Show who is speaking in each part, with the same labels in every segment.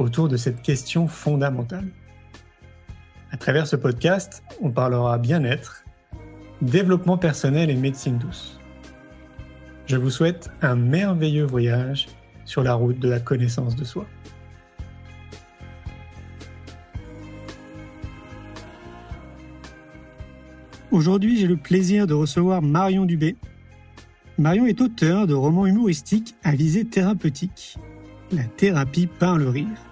Speaker 1: autour de cette question fondamentale. À travers ce podcast, on parlera bien-être, développement personnel et médecine douce. Je vous souhaite un merveilleux voyage sur la route de la connaissance de soi. Aujourd'hui, j'ai le plaisir de recevoir Marion Dubé. Marion est auteur de romans humoristiques à visée thérapeutique, la thérapie par le rire.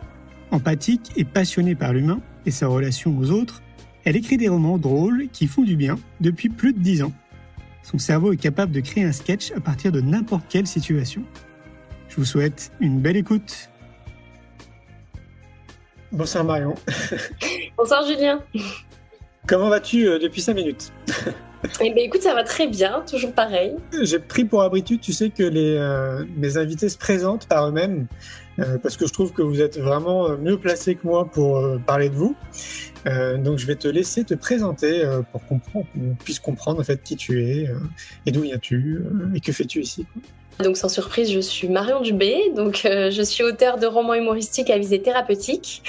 Speaker 1: Empathique et passionnée par l'humain et sa relation aux autres, elle écrit des romans drôles qui font du bien depuis plus de dix ans. Son cerveau est capable de créer un sketch à partir de n'importe quelle situation. Je vous souhaite une belle écoute. Bonsoir Marion.
Speaker 2: Bonsoir Julien.
Speaker 1: Comment vas-tu euh, depuis 5 minutes?
Speaker 2: Eh bien écoute, ça va très bien, toujours pareil.
Speaker 1: J'ai pris pour habitude, tu sais, que les, euh, mes invités se présentent par eux-mêmes, euh, parce que je trouve que vous êtes vraiment mieux placé que moi pour parler de vous. donc je vais te laisser te présenter pour qu'on puisse comprendre en fait qui tu es et d'où viens-tu et que fais-tu ici.
Speaker 2: Donc sans surprise, je suis Marion Dubé, donc euh, je suis auteure de romans humoristiques à visée thérapeutique.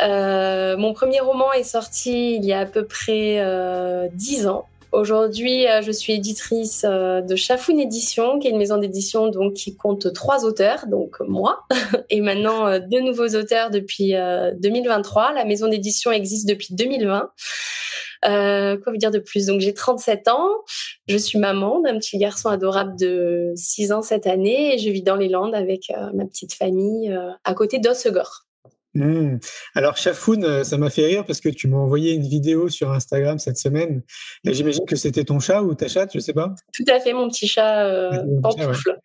Speaker 2: Euh, mon premier roman est sorti il y a à peu près euh, dix ans. Aujourd'hui, je suis éditrice de Chafoun Édition, qui est une maison d'édition donc qui compte trois auteurs, donc moi, et maintenant deux nouveaux auteurs depuis 2023. La maison d'édition existe depuis 2020. Euh, quoi vous dire de plus? Donc j'ai 37 ans, je suis maman d'un petit garçon adorable de 6 ans cette année et je vis dans les Landes avec euh, ma petite famille euh, à côté d'Ossegor.
Speaker 1: Mmh. Alors Chafoun, ça m'a fait rire parce que tu m'as envoyé une vidéo sur Instagram cette semaine. Et j'imagine que c'était ton chat ou ta chatte, je sais pas.
Speaker 2: Tout à fait, mon petit chat euh, pantoufle.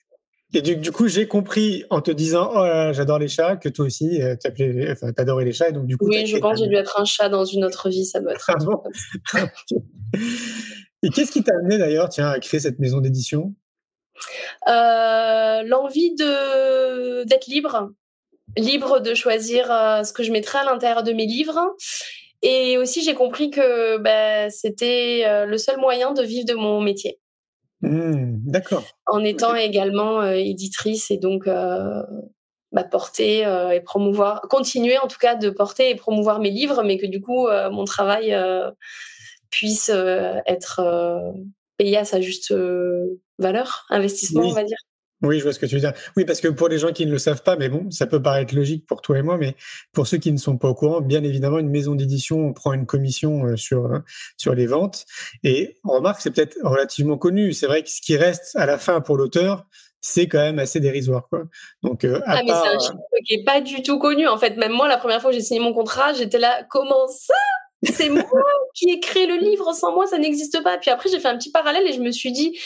Speaker 1: Et du, coup, j'ai compris en te disant Oh j'adore les chats, que toi aussi, euh, tu enfin, adorais les chats. Et donc, du coup,
Speaker 2: oui, je pense que j'ai dû être un chat dans une autre vie, ça doit être. Ah bon
Speaker 1: et qu'est-ce qui t'a amené d'ailleurs tiens, à créer cette maison d'édition?
Speaker 2: Euh, L'envie de, d'être libre, libre de choisir euh, ce que je mettrais à l'intérieur de mes livres. Et aussi, j'ai compris que bah, c'était le seul moyen de vivre de mon métier.
Speaker 1: Mmh, d'accord.
Speaker 2: En étant également euh, éditrice et donc euh, bah, porter euh, et promouvoir, continuer en tout cas de porter et promouvoir mes livres, mais que du coup mon travail puisse être payé à sa juste valeur, investissement, on va dire.
Speaker 1: Oui, je vois ce que tu veux dire. Oui, parce que pour les gens qui ne le savent pas, mais bon, ça peut paraître logique pour toi et moi, mais pour ceux qui ne sont pas au courant, bien évidemment, une maison d'édition prend une commission euh, sur euh, sur les ventes. Et on remarque, c'est peut-être relativement connu. C'est vrai que ce qui reste à la fin pour l'auteur, c'est quand même assez dérisoire, quoi.
Speaker 2: Donc, euh, ah, mais c'est un chiffre qui est pas du tout connu. En fait, même moi, la première fois que j'ai signé mon contrat, j'étais là, comment ça? C'est moi qui ai créé le livre. Sans moi, ça n'existe pas. Puis après, j'ai fait un petit parallèle et je me suis dit,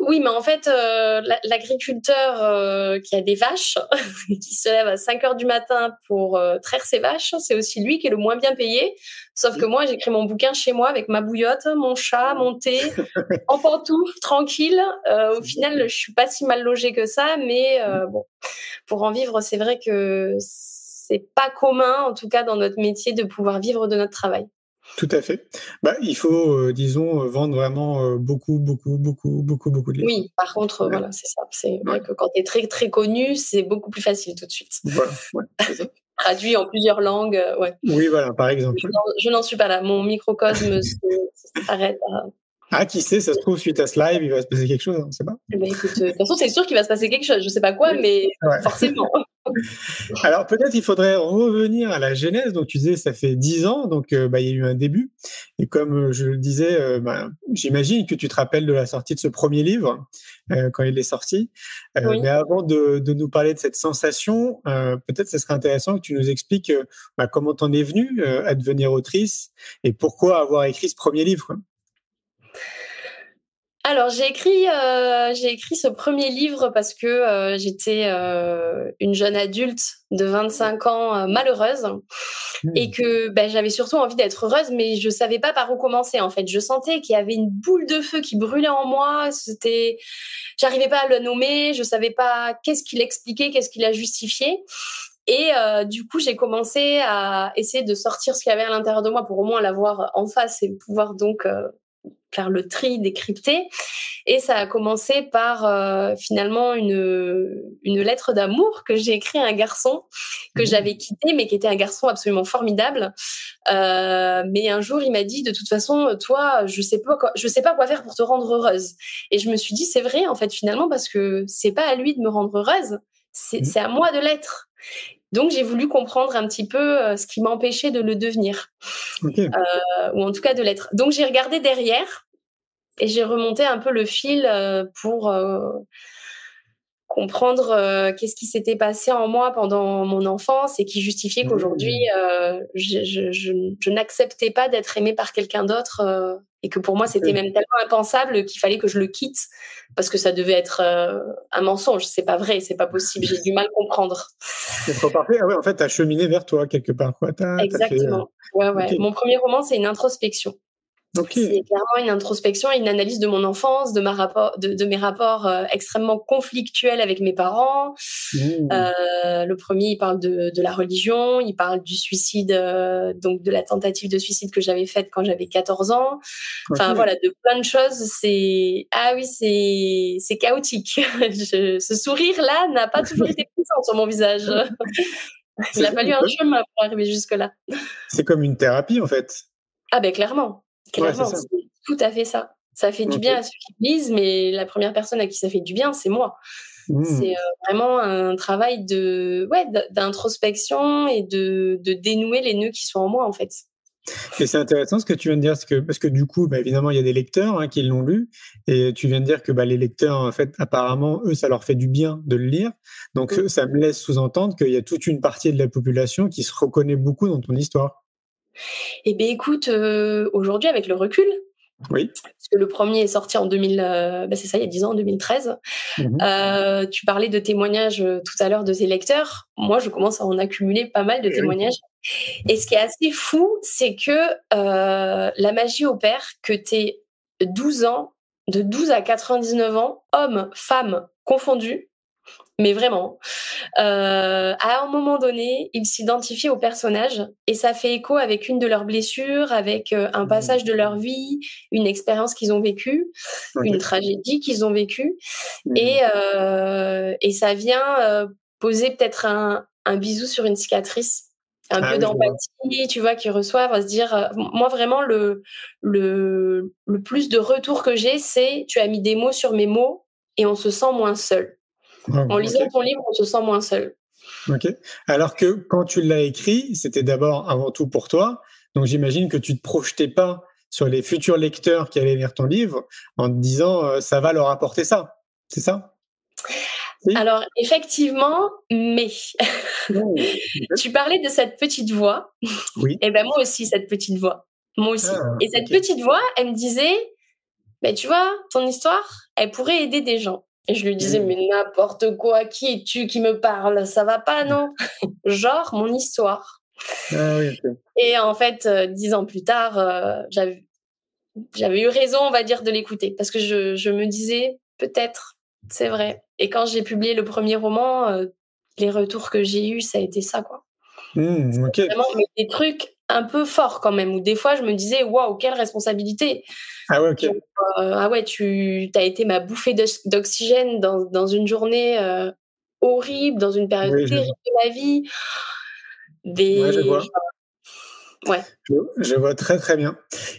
Speaker 2: oui, mais en fait, euh, l'agriculteur euh, qui a des vaches, qui se lève à 5 heures du matin pour euh, traire ses vaches, c'est aussi lui qui est le moins bien payé. Sauf que moi, j'écris mon bouquin chez moi avec ma bouillotte, mon chat, mon thé, en pantoufle, tranquille. au final, je suis pas si mal logée que ça, mais bon, pour en vivre, c'est vrai que c'est pas commun, en tout cas dans notre métier, de pouvoir vivre de notre travail.
Speaker 1: Tout à fait. Bah, il faut, euh, disons, euh, vendre vraiment euh, beaucoup, beaucoup, beaucoup, beaucoup, beaucoup de livres.
Speaker 2: Oui, par contre, voilà, c'est ça. C'est vrai que quand tu es très, très connu, c'est beaucoup plus facile tout de suite.
Speaker 1: Voilà,
Speaker 2: Traduit en plusieurs langues, ouais.
Speaker 1: Oui, voilà, par exemple.
Speaker 2: Je n'en suis pas là. Mon microcosme s'arrête à
Speaker 1: ah, qui sait, ça se trouve, suite à ce live, il va se passer quelque chose, on ne sait pas.
Speaker 2: Eh ben, de toute façon, c'est sûr qu'il va se passer quelque chose. Je ne sais pas quoi, mais forcément.
Speaker 1: Alors peut-être il faudrait revenir à la genèse. Donc tu disais ça fait dix ans, donc euh, bah, il y a eu un début. Et comme euh, je le disais, euh, bah, j'imagine que tu te rappelles de la sortie de ce premier livre quand il est sorti. Mais avant de, nous parler de cette sensation, peut-être ce serait intéressant que tu nous expliques bah, comment t'en es venue à devenir autrice et pourquoi avoir écrit ce premier livre.
Speaker 2: Alors j'ai écrit euh, j'ai écrit ce premier livre parce que euh, j'étais euh, une jeune adulte de 25 ans malheureuse mmh. et que ben, j'avais surtout envie d'être heureuse mais je savais pas par où commencer en fait je sentais qu'il y avait une boule de feu qui brûlait en moi c'était j'arrivais pas à le nommer je savais pas qu'est-ce qu'il expliquait qu'est-ce qu'il a justifié et du coup, j'ai commencé à essayer de sortir ce qu'il y avait à l'intérieur de moi pour au moins l'avoir en face et pouvoir donc faire le tri, décrypter. Et ça a commencé par euh, finalement une, une lettre d'amour que j'ai écrit à un garçon que mmh. j'avais quitté, mais qui était un garçon absolument formidable. Euh, mais un jour, il m'a dit, de toute façon, toi, je sais pas quoi, je sais pas quoi faire pour te rendre heureuse. Et je me suis dit, c'est vrai, en fait, finalement, parce que c'est pas à lui de me rendre heureuse, c'est mmh. à moi de l'être. Donc j'ai voulu comprendre un petit peu euh, ce qui m'empêchait de le devenir, euh, ou en tout cas de l'être. Donc j'ai regardé derrière et j'ai remonté un peu le fil euh, pour comprendre qu'est-ce qui s'était passé en moi pendant mon enfance et qui justifiait qu'aujourd'hui mmh. je, je n'acceptais pas d'être aimée par quelqu'un d'autre et que pour moi c'était même tellement impensable qu'il fallait que je le quitte parce que ça devait être euh, un mensonge. C'est pas vrai c'est pas possible. J'ai du mal à comprendre.
Speaker 1: C'est trop parfait. Ah ouais en fait t'as cheminé vers toi quelque part quoi.
Speaker 2: Exactement. ouais ouais. mon premier roman c'est une introspection c'est clairement une introspection et une analyse de mon enfance, de, ma rapport, de, mes rapports euh, extrêmement conflictuels avec mes parents. Mmh. Euh, le premier, il parle de, de, la religion, il parle du suicide, euh, donc de la tentative de suicide que j'avais faite quand j'avais 14 ans. Enfin voilà, de plein de choses. C'est ah oui, c'est c'est chaotique. ce sourire-là n'a pas toujours été présent sur mon visage. il a fallu un chemin pour arriver jusque là.
Speaker 1: C'est comme une thérapie en fait.
Speaker 2: Ah ben clairement. Clairement, c'est tout à fait ça. Ça fait du bien à ceux qui lisent, mais la première personne à qui ça fait du bien, c'est moi. Mmh. C'est euh, vraiment un travail de ouais, d'introspection et de, de, dénouer les nœuds qui sont en moi, en fait.
Speaker 1: Et c'est intéressant ce que tu viens de dire, parce que, parce que du coup, bah, évidemment, il y a des lecteurs hein, qui l'ont lu, et tu viens de dire que bah, les lecteurs, en fait, apparemment, eux, ça leur fait du bien de le lire. Donc, mmh. ça me laisse sous-entendre qu'il y a toute une partie de la population qui se reconnaît beaucoup dans ton histoire.
Speaker 2: Eh bien, écoute, euh, aujourd'hui, avec le recul,
Speaker 1: oui.
Speaker 2: Parce que le premier est sorti en 2000, euh, bah, c'est ça, il y a 10 ans, en 2013. Mmh euh, tu parlais de témoignages tout à l'heure de tes lecteurs. Moi, je commence à en accumuler pas mal de témoignages. Et ce qui est assez fou, c'est que la magie opère que tu es 12 ans, de 12 à 99 ans, hommes, femmes confondus, mais vraiment. Euh, à un moment donné, ils s'identifient au personnage et ça fait écho avec une de leurs blessures, avec euh, un mmh. passage de leur vie, une expérience qu'ils ont vécue, une tragédie qu'ils ont vécue, mmh. et, euh, et ça vient poser peut-être un, un bisou sur une cicatrice un ah peu d'empathie, tu vois, qu'ils reçoivent, se dire, moi vraiment le, le, le plus de retour que j'ai, c'est tu as mis des mots sur mes mots et on se sent moins seul. Ah, en lisant ton livre, on se sent moins seul.
Speaker 1: Ok. Alors que quand tu l'as écrit, c'était d'abord avant tout pour toi. Donc j'imagine que tu ne te projetais pas sur les futurs lecteurs qui allaient lire ton livre en te disant euh, ça va leur apporter ça. C'est ça?
Speaker 2: Alors effectivement, mais tu parlais de cette petite voix.
Speaker 1: Oui.
Speaker 2: Et eh ben moi aussi cette petite voix. Moi aussi. Ah, Et cette petite voix, elle me disait, ben tu vois, ton histoire, elle pourrait aider des gens. Et je lui disais, mmh. mais n'importe quoi, qui es-tu qui me parle? Ça va pas, non? Genre, mon histoire.
Speaker 1: Ah
Speaker 2: et en fait, euh, dix ans plus tard, euh, j'avais, eu raison, on va dire, de l'écouter. Parce que je, me disais, peut-être, c'est vrai. Et quand j'ai publié le premier roman, euh, les retours que j'ai eus, ça a été ça, quoi.
Speaker 1: Mmh,
Speaker 2: Vraiment, des trucs un peu forts quand même, où des fois, je me disais, waouh, quelle responsabilité
Speaker 1: ah ouais, ok.
Speaker 2: Euh, ah ouais, tu as été ma bouffée d'oxygène dans, dans, une journée euh, horrible, dans une période terrible de ma vie.
Speaker 1: Des... je vois.
Speaker 2: Ouais.
Speaker 1: Je, vois très très bien.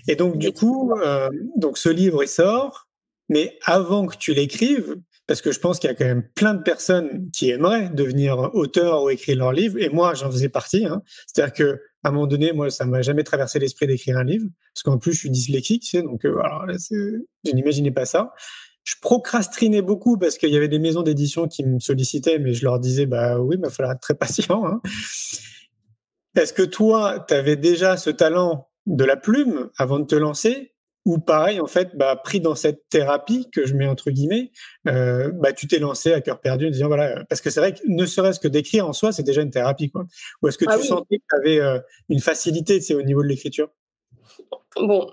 Speaker 1: Et donc du coup, euh, donc ce livre il sort, mais avant que tu l'écrives, parce que je pense qu'il y a quand même plein de personnes qui aimeraient devenir auteur ou écrire leur livre, et moi j'en faisais partie. Hein. C'est-à-dire que à un moment donné, moi, ça m'a jamais traversé l'esprit d'écrire un livre, parce qu'en plus, je suis dyslexique, tu sais, donc euh, je n'imaginais pas ça. Je procrastinais beaucoup parce qu'il y avait des maisons d'édition qui me sollicitaient, mais je leur disais, bah oui, il va falloir être très patient. Hein. Est-ce que toi, tu avais déjà ce talent de la plume avant de te lancer? Ou pareil, en fait, bah, pris dans cette thérapie que je mets entre guillemets, euh, bah, tu t'es lancé à cœur perdu en disant voilà, parce que c'est vrai que ne serait-ce que d'écrire en soi, c'est déjà une thérapie, quoi. Ou est-ce que
Speaker 2: Ah
Speaker 1: tu
Speaker 2: oui.
Speaker 1: sentais que tu avais euh, une facilité, au niveau de l'écriture?
Speaker 2: Bon,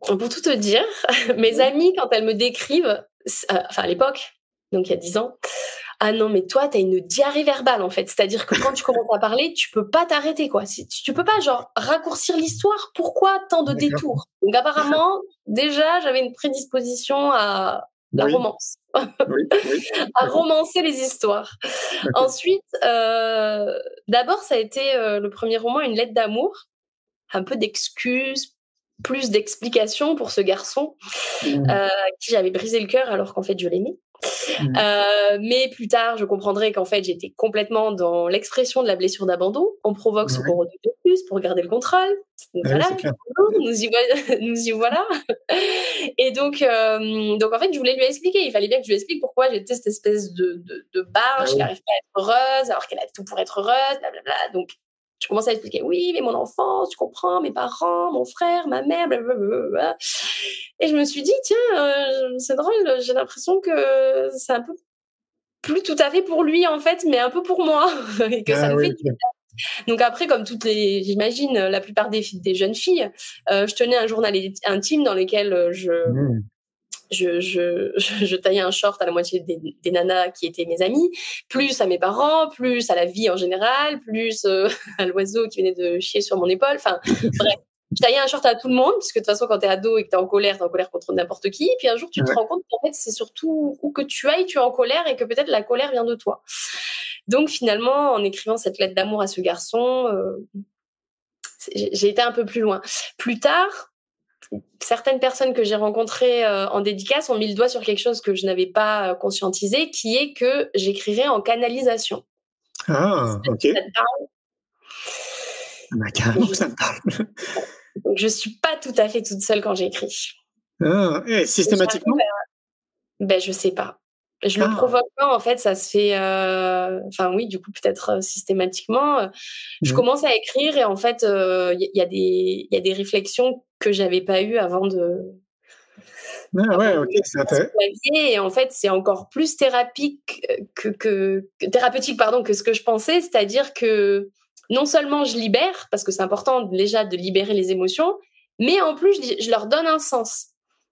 Speaker 2: pour tout te dire, mes amies, quand elles me décrivent, euh, enfin à l'époque, donc il y a 10 ans, ah non, mais toi, t'as une diarrhée verbale en fait. C'est-à-dire que quand tu commences à parler, tu peux pas t'arrêter quoi. Si- Tu peux pas genre raccourcir l'histoire. Pourquoi tant de détours? Donc apparemment, déjà, j'avais une prédisposition à la
Speaker 1: Oui.
Speaker 2: romance,
Speaker 1: Oui, oui.
Speaker 2: à romancer les histoires. Ensuite, euh, d'abord, ça a été euh, le premier roman, une lettre d'amour, un peu d'excuses, plus d'explications pour ce garçon
Speaker 1: Mhm.
Speaker 2: euh, qui j'avais brisé le cœur alors qu'en fait je l'aimais.
Speaker 1: Mhm.
Speaker 2: Euh, mais plus tard, je comprendrai qu'en fait j'étais complètement dans l'expression de la blessure d'abandon. On provoque ce qu'on plus pour garder le contrôle. Donc
Speaker 1: Ah
Speaker 2: voilà, nous y, voi- nous y voilà. Et donc, euh, donc en fait, je voulais lui expliquer. Il fallait bien que je lui explique pourquoi j'étais cette espèce de, de, de barge
Speaker 1: Ah
Speaker 2: qui
Speaker 1: oui.
Speaker 2: n'arrive pas à être heureuse alors qu'elle a tout pour être heureuse. Blablabla. Donc, je commençais à expliquer. Oui, mais mon enfance, tu comprends, mes parents, mon frère, ma mère, blablabla. Et je me suis dit, tiens, euh, c'est drôle. J'ai l'impression que c'est un peu plus tout à fait pour lui en fait, mais un peu pour moi et que ça
Speaker 1: Ah
Speaker 2: me
Speaker 1: oui,
Speaker 2: fait
Speaker 1: ok.
Speaker 2: donc après, comme toutes les, j'imagine, la plupart des, jeunes filles, euh, je tenais un journal intime dans lequel euh, je,
Speaker 1: Mhm.
Speaker 2: Je, je, je, taillais un short à la moitié des, des nanas qui étaient mes amies, plus à mes parents, plus à la vie en général, plus euh, à l'oiseau qui venait de chier sur mon épaule. Enfin, bref. Je taillais un short à tout le monde, puisque de toute façon, quand t'es ado et que t'es en colère, t'es en colère contre n'importe qui. Et puis un jour, tu te
Speaker 1: Ouais.
Speaker 2: rends compte qu'en fait, c'est surtout où que tu ailles, tu es en colère et que peut-être la colère vient de toi. Donc finalement, en écrivant cette lettre d'amour à ce garçon, euh, j'ai été un peu plus loin. Plus tard, certaines personnes que j'ai rencontrées euh, en dédicace ont mis le doigt sur quelque chose que je n'avais pas euh, conscientisé, qui est que j'écrirais en canalisation.
Speaker 1: Ah, ok.
Speaker 2: Ça te parle?
Speaker 1: Bah, carrément, ça me parle.
Speaker 2: Donc, je suis pas tout à fait toute seule quand j'écris.
Speaker 1: Ah, et systématiquement?
Speaker 2: Ben, je sais pas. Je le
Speaker 1: Ah.
Speaker 2: provoque pas, en fait, ça se fait. euh, Enfin, oui, du coup, peut-être euh, systématiquement. euh, Je
Speaker 1: Mhm.
Speaker 2: commence à écrire et en fait, il y, a des- y a des réflexions que j'avais pas eues avant de.
Speaker 1: Ah ouais, ok, c'est intéressant.
Speaker 2: Et en fait, c'est encore plus thérapeutique que, que, que- thérapeutique pardon, que ce que je pensais. C'est-à-dire que non seulement je libère, parce que c'est important déjà de libérer les émotions, mais en plus, je, je leur donne un sens.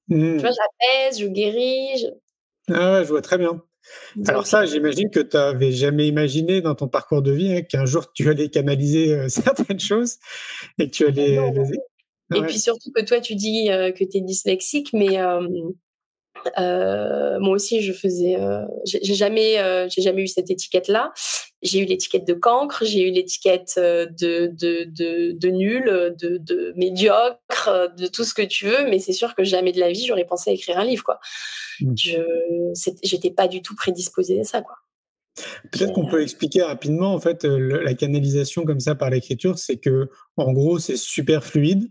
Speaker 1: Mhm.
Speaker 2: Tu vois, j'apaise, je guéris. je-
Speaker 1: Ah ouais, je vois très bien. Alors ça, j'imagine que tu n'avais jamais imaginé dans ton parcours de vie hein, qu'un jour tu allais canaliser euh, certaines choses et que tu allais
Speaker 2: Non.
Speaker 1: les...
Speaker 2: Et
Speaker 1: ouais.
Speaker 2: puis surtout que toi, tu dis euh, que tu es dyslexique, mais euh, moi aussi, je faisais. j'ai jamais, j'ai jamais eu cette étiquette-là. J'ai eu l'étiquette de cancre, j'ai eu l'étiquette euh, de, de, de, de nul, de, de médiocre, euh, de tout ce que tu veux, mais c'est sûr que jamais de la vie, j'aurais pensé à écrire un livre. quoi.
Speaker 1: Mm.
Speaker 2: Je J'étais pas du tout prédisposée à ça. quoi.
Speaker 1: Peut-être qu'on peut expliquer rapidement en fait euh, le- la canalisation comme ça par l'écriture, c'est que en gros c'est super fluide.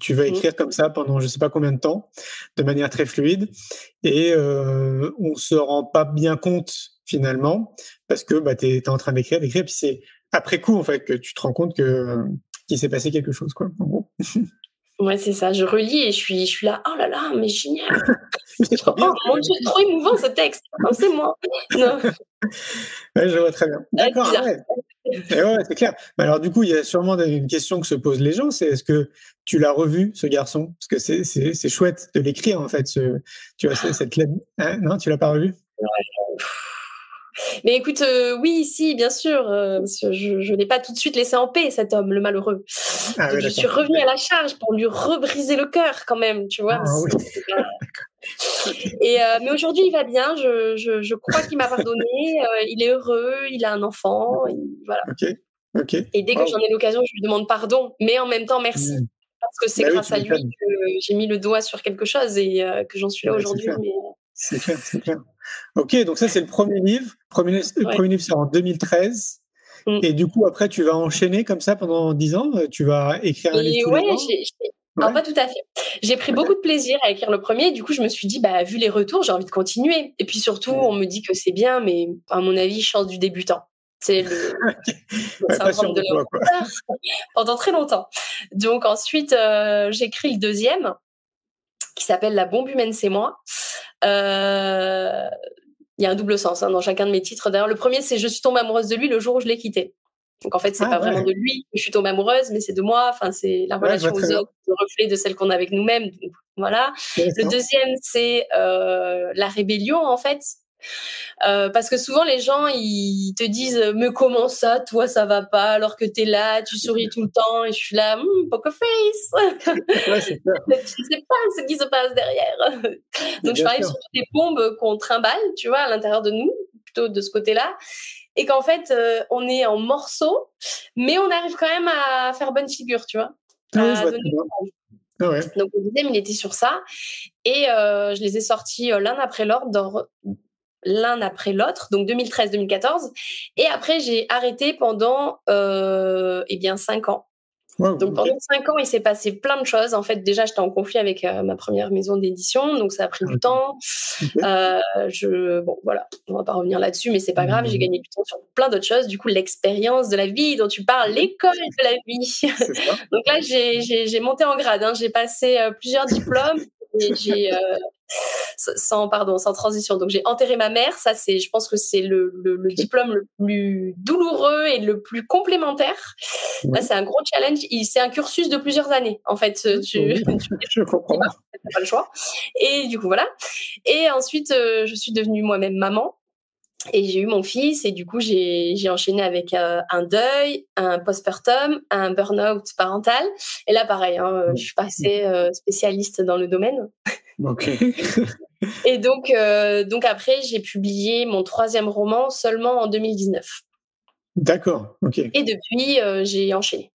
Speaker 1: Tu vas
Speaker 2: Mhm.
Speaker 1: écrire comme ça pendant je sais pas combien de temps, de manière très fluide, et euh, on se rend pas bien compte finalement parce que bah, tu es, en train d'écrire, d'écrire, puis c'est après coup en fait que tu te rends compte que euh, qu'il s'est passé quelque chose quoi. En gros.
Speaker 2: Ouais, c'est ça. Je relis et je suis, je suis là. Oh là là, mais génial.
Speaker 1: C'est trop bien.
Speaker 2: Oh mon Dieu, trop émouvant ce texte. C'est moi. Non.
Speaker 1: Ouais, je vois très bien. D'accord. Ouais. C'est clair. Mais alors, du coup, il y a sûrement une question que se posent les gens, c'est est-ce que tu l'as revu, ce garçon? Parce que c'est chouette de l'écrire, en fait, ce, tu vois, cette lettre. Hein? Non, tu l'as pas revu?
Speaker 2: Mais écoute, euh, oui, si, bien sûr. euh, je ne l'ai pas tout de suite laissé en paix, cet homme, le malheureux.
Speaker 1: Ah,
Speaker 2: Donc, je suis revenue à la charge pour lui rebriser le cœur, quand même, tu vois.
Speaker 1: Ah, oui.
Speaker 2: Et, euh, mais aujourd'hui, il va bien. Je, je, je crois qu'il m'a pardonné. il est heureux. Il a un enfant. il- voilà. Et dès que
Speaker 1: Wow.
Speaker 2: j'en ai l'occasion, je lui demande pardon. Mais en même temps, merci.
Speaker 1: Mmh.
Speaker 2: Parce que c'est
Speaker 1: Bah
Speaker 2: grâce à lui que j'ai mis le doigt sur quelque chose et que j'en suis là
Speaker 1: c'est
Speaker 2: aujourd'hui. Mais...
Speaker 1: C'est clair, c'est clair. Ok, donc ça, c'est le premier livre. Premier, le
Speaker 2: Ouais.
Speaker 1: premier livre, c'est en 2013.
Speaker 2: Mm.
Speaker 1: Et du coup, après, tu vas enchaîner comme ça pendant 10 ans euh, Tu vas écrire un livre
Speaker 2: ouais, pas tout à fait. J'ai pris beaucoup de plaisir à écrire le premier. Du coup, je me suis dit, bah, vu les retours, j'ai envie de continuer. Et puis surtout,
Speaker 1: Ouais.
Speaker 2: on me dit que c'est bien, mais à mon avis, chance du débutant. C'est le, syndrome de
Speaker 1: toi,
Speaker 2: pendant très longtemps. Donc ensuite, euh, j'écris le deuxième. qui s'appelle La bombe humaine, c'est moi. Euh, il y a un double sens hein, dans chacun de mes titres. D'ailleurs, le premier, c'est Je suis tombée amoureuse de lui le jour où je l'ai quitté. Donc en fait, c'est
Speaker 1: Ah,
Speaker 2: pas vraiment de lui que je suis tombée amoureuse, mais c'est de moi. Enfin, c'est la relation aux autres, le reflet de celle qu'on a avec nous-mêmes. Voilà. Le deuxième, c'est euh, la rébellion, en fait. Euh, parce que souvent, les gens, ils te disent « Mais comment ça, toi, ça va pas alors que t'es là, tu souris tout le temps ?» Et je suis là Hum, Poker face
Speaker 1: Ouais, c'est.
Speaker 2: Je sais pas ce qui se passe derrière. » Donc, je parlais
Speaker 1: sûr.
Speaker 2: sur toutes les bombes qu'on trimballe, tu vois, à l'intérieur de nous, plutôt de ce côté-là. Et qu'en fait, euh, on est en morceaux, mais on arrive quand même à faire bonne figure, tu vois.
Speaker 1: Ah oui, je vois. Ah ouais.
Speaker 2: donc le deuxième, il était sur ça. Et euh, je les ai sortis euh, l'un après l'autre, dans- l'un après l'autre, donc 2013-2014. Et après, j'ai arrêté pendant euh, eh bien cinq ans.
Speaker 1: Wow,
Speaker 2: Donc pendant cinq ans, il s'est passé plein de choses. En fait, déjà, j'étais en conflit avec euh, ma première maison d'édition, donc ça a pris du temps. Euh, je, bon, voilà, on va pas revenir là-dessus, mais c'est pas grave. J'ai
Speaker 1: Mhm.
Speaker 2: gagné du temps sur plein d'autres choses. Du coup, l'expérience de la vie dont tu parles, l'école de la vie. Donc là, j'ai monté en grade. hein. J'ai passé euh, plusieurs diplômes. Et j'ai euh, sans pardon, sans transition. Donc j'ai enterré ma mère. Ça, c'est, je pense que c'est le, le, le diplôme le plus douloureux et le plus complémentaire. Là,
Speaker 1: Oui.
Speaker 2: c'est un gros challenge. Il- C'est un cursus de plusieurs années. En fait, Euh, tu,
Speaker 1: Je comprends.
Speaker 2: pas le choix. Et du coup, voilà. Et ensuite, euh, je suis devenue moi-même maman. Et j'ai eu mon fils et du coup j'ai j'ai enchaîné avec euh, un deuil, un postpartum, un burn-out parental. Et là pareil, hein, je suis passée euh, spécialiste dans le domaine.
Speaker 1: Ok.
Speaker 2: Et donc euh, donc après j'ai publié mon troisième roman seulement en 2019.
Speaker 1: D'accord. Ok.
Speaker 2: Et depuis euh, j'ai enchaîné.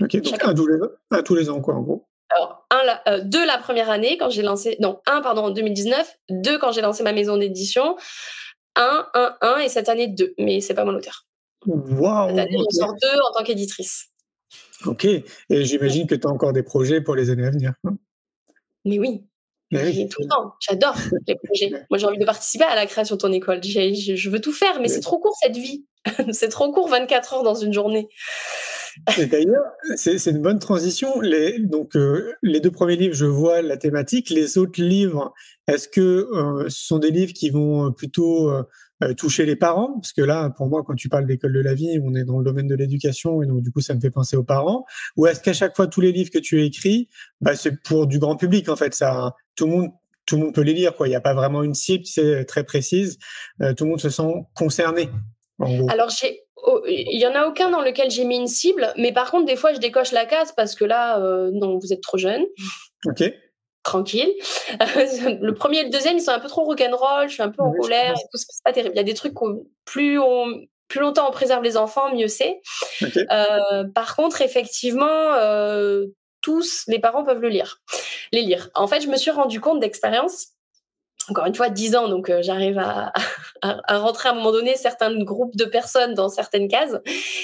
Speaker 1: Ok. Donc un tous les un tous les ans quoi en gros.
Speaker 2: Alors un la- euh, deux la première année quand j'ai lancé non un pardon en 2019, deux quand j'ai lancé ma maison d'édition, un un un et cette année deux. Mais c'est pas mon auteur.
Speaker 1: Waouh.
Speaker 2: Cette année j'en
Speaker 1: ok.
Speaker 2: sors deux en tant qu'éditrice.
Speaker 1: Ok. Et j'imagine que tu as encore des projets pour les années à venir.
Speaker 2: Mais oui.
Speaker 1: Mais oui.
Speaker 2: Tout le temps. J'adore les projets. Moi, j'ai envie de participer à la création de ton école. Je, je veux tout faire, mais
Speaker 1: Oui.
Speaker 2: c'est trop court cette vie. c'est trop court, 24 heures dans une journée.
Speaker 1: Et d'ailleurs, c'est une bonne transition. Les, donc, euh, les deux premiers livres, je vois la thématique. Les autres livres, est-ce que euh, ce sont des livres qui vont euh, plutôt toucher les parents? Parce que là, pour moi, quand tu parles d'école de la vie, on est dans le domaine de l'éducation et donc du coup, ça me fait penser aux parents. Ou est-ce qu'à chaque fois, tous les livres que tu écris, bah, c'est pour du grand public en fait Ça, tout le monde, tout le monde peut les lire. Il n'y a pas vraiment une cible, c'est très précise. Tout le monde se sent concerné.
Speaker 2: Alors, j'ai. Oh, Il y en a aucun dans lequel j'ai mis une cible, mais par contre, des fois, je décoche la case parce que là, euh, non, vous êtes trop jeune.
Speaker 1: Ok.
Speaker 2: tranquille. le premier et le deuxième, ils sont un peu trop rock'n'roll, je suis un peu en
Speaker 1: Oui,
Speaker 2: colère, tout, c'est pas terrible. Il y a des trucs où plus on plus longtemps on préserve les enfants, mieux c'est. Euh, par contre, effectivement, euh, tous les parents peuvent le lire, les lire. En fait, je me suis rendu compte d'expérience. Encore une fois, 10 ans, donc euh, j'arrive à, à, à rentrer à un moment donné certains groupes de personnes dans certaines cases.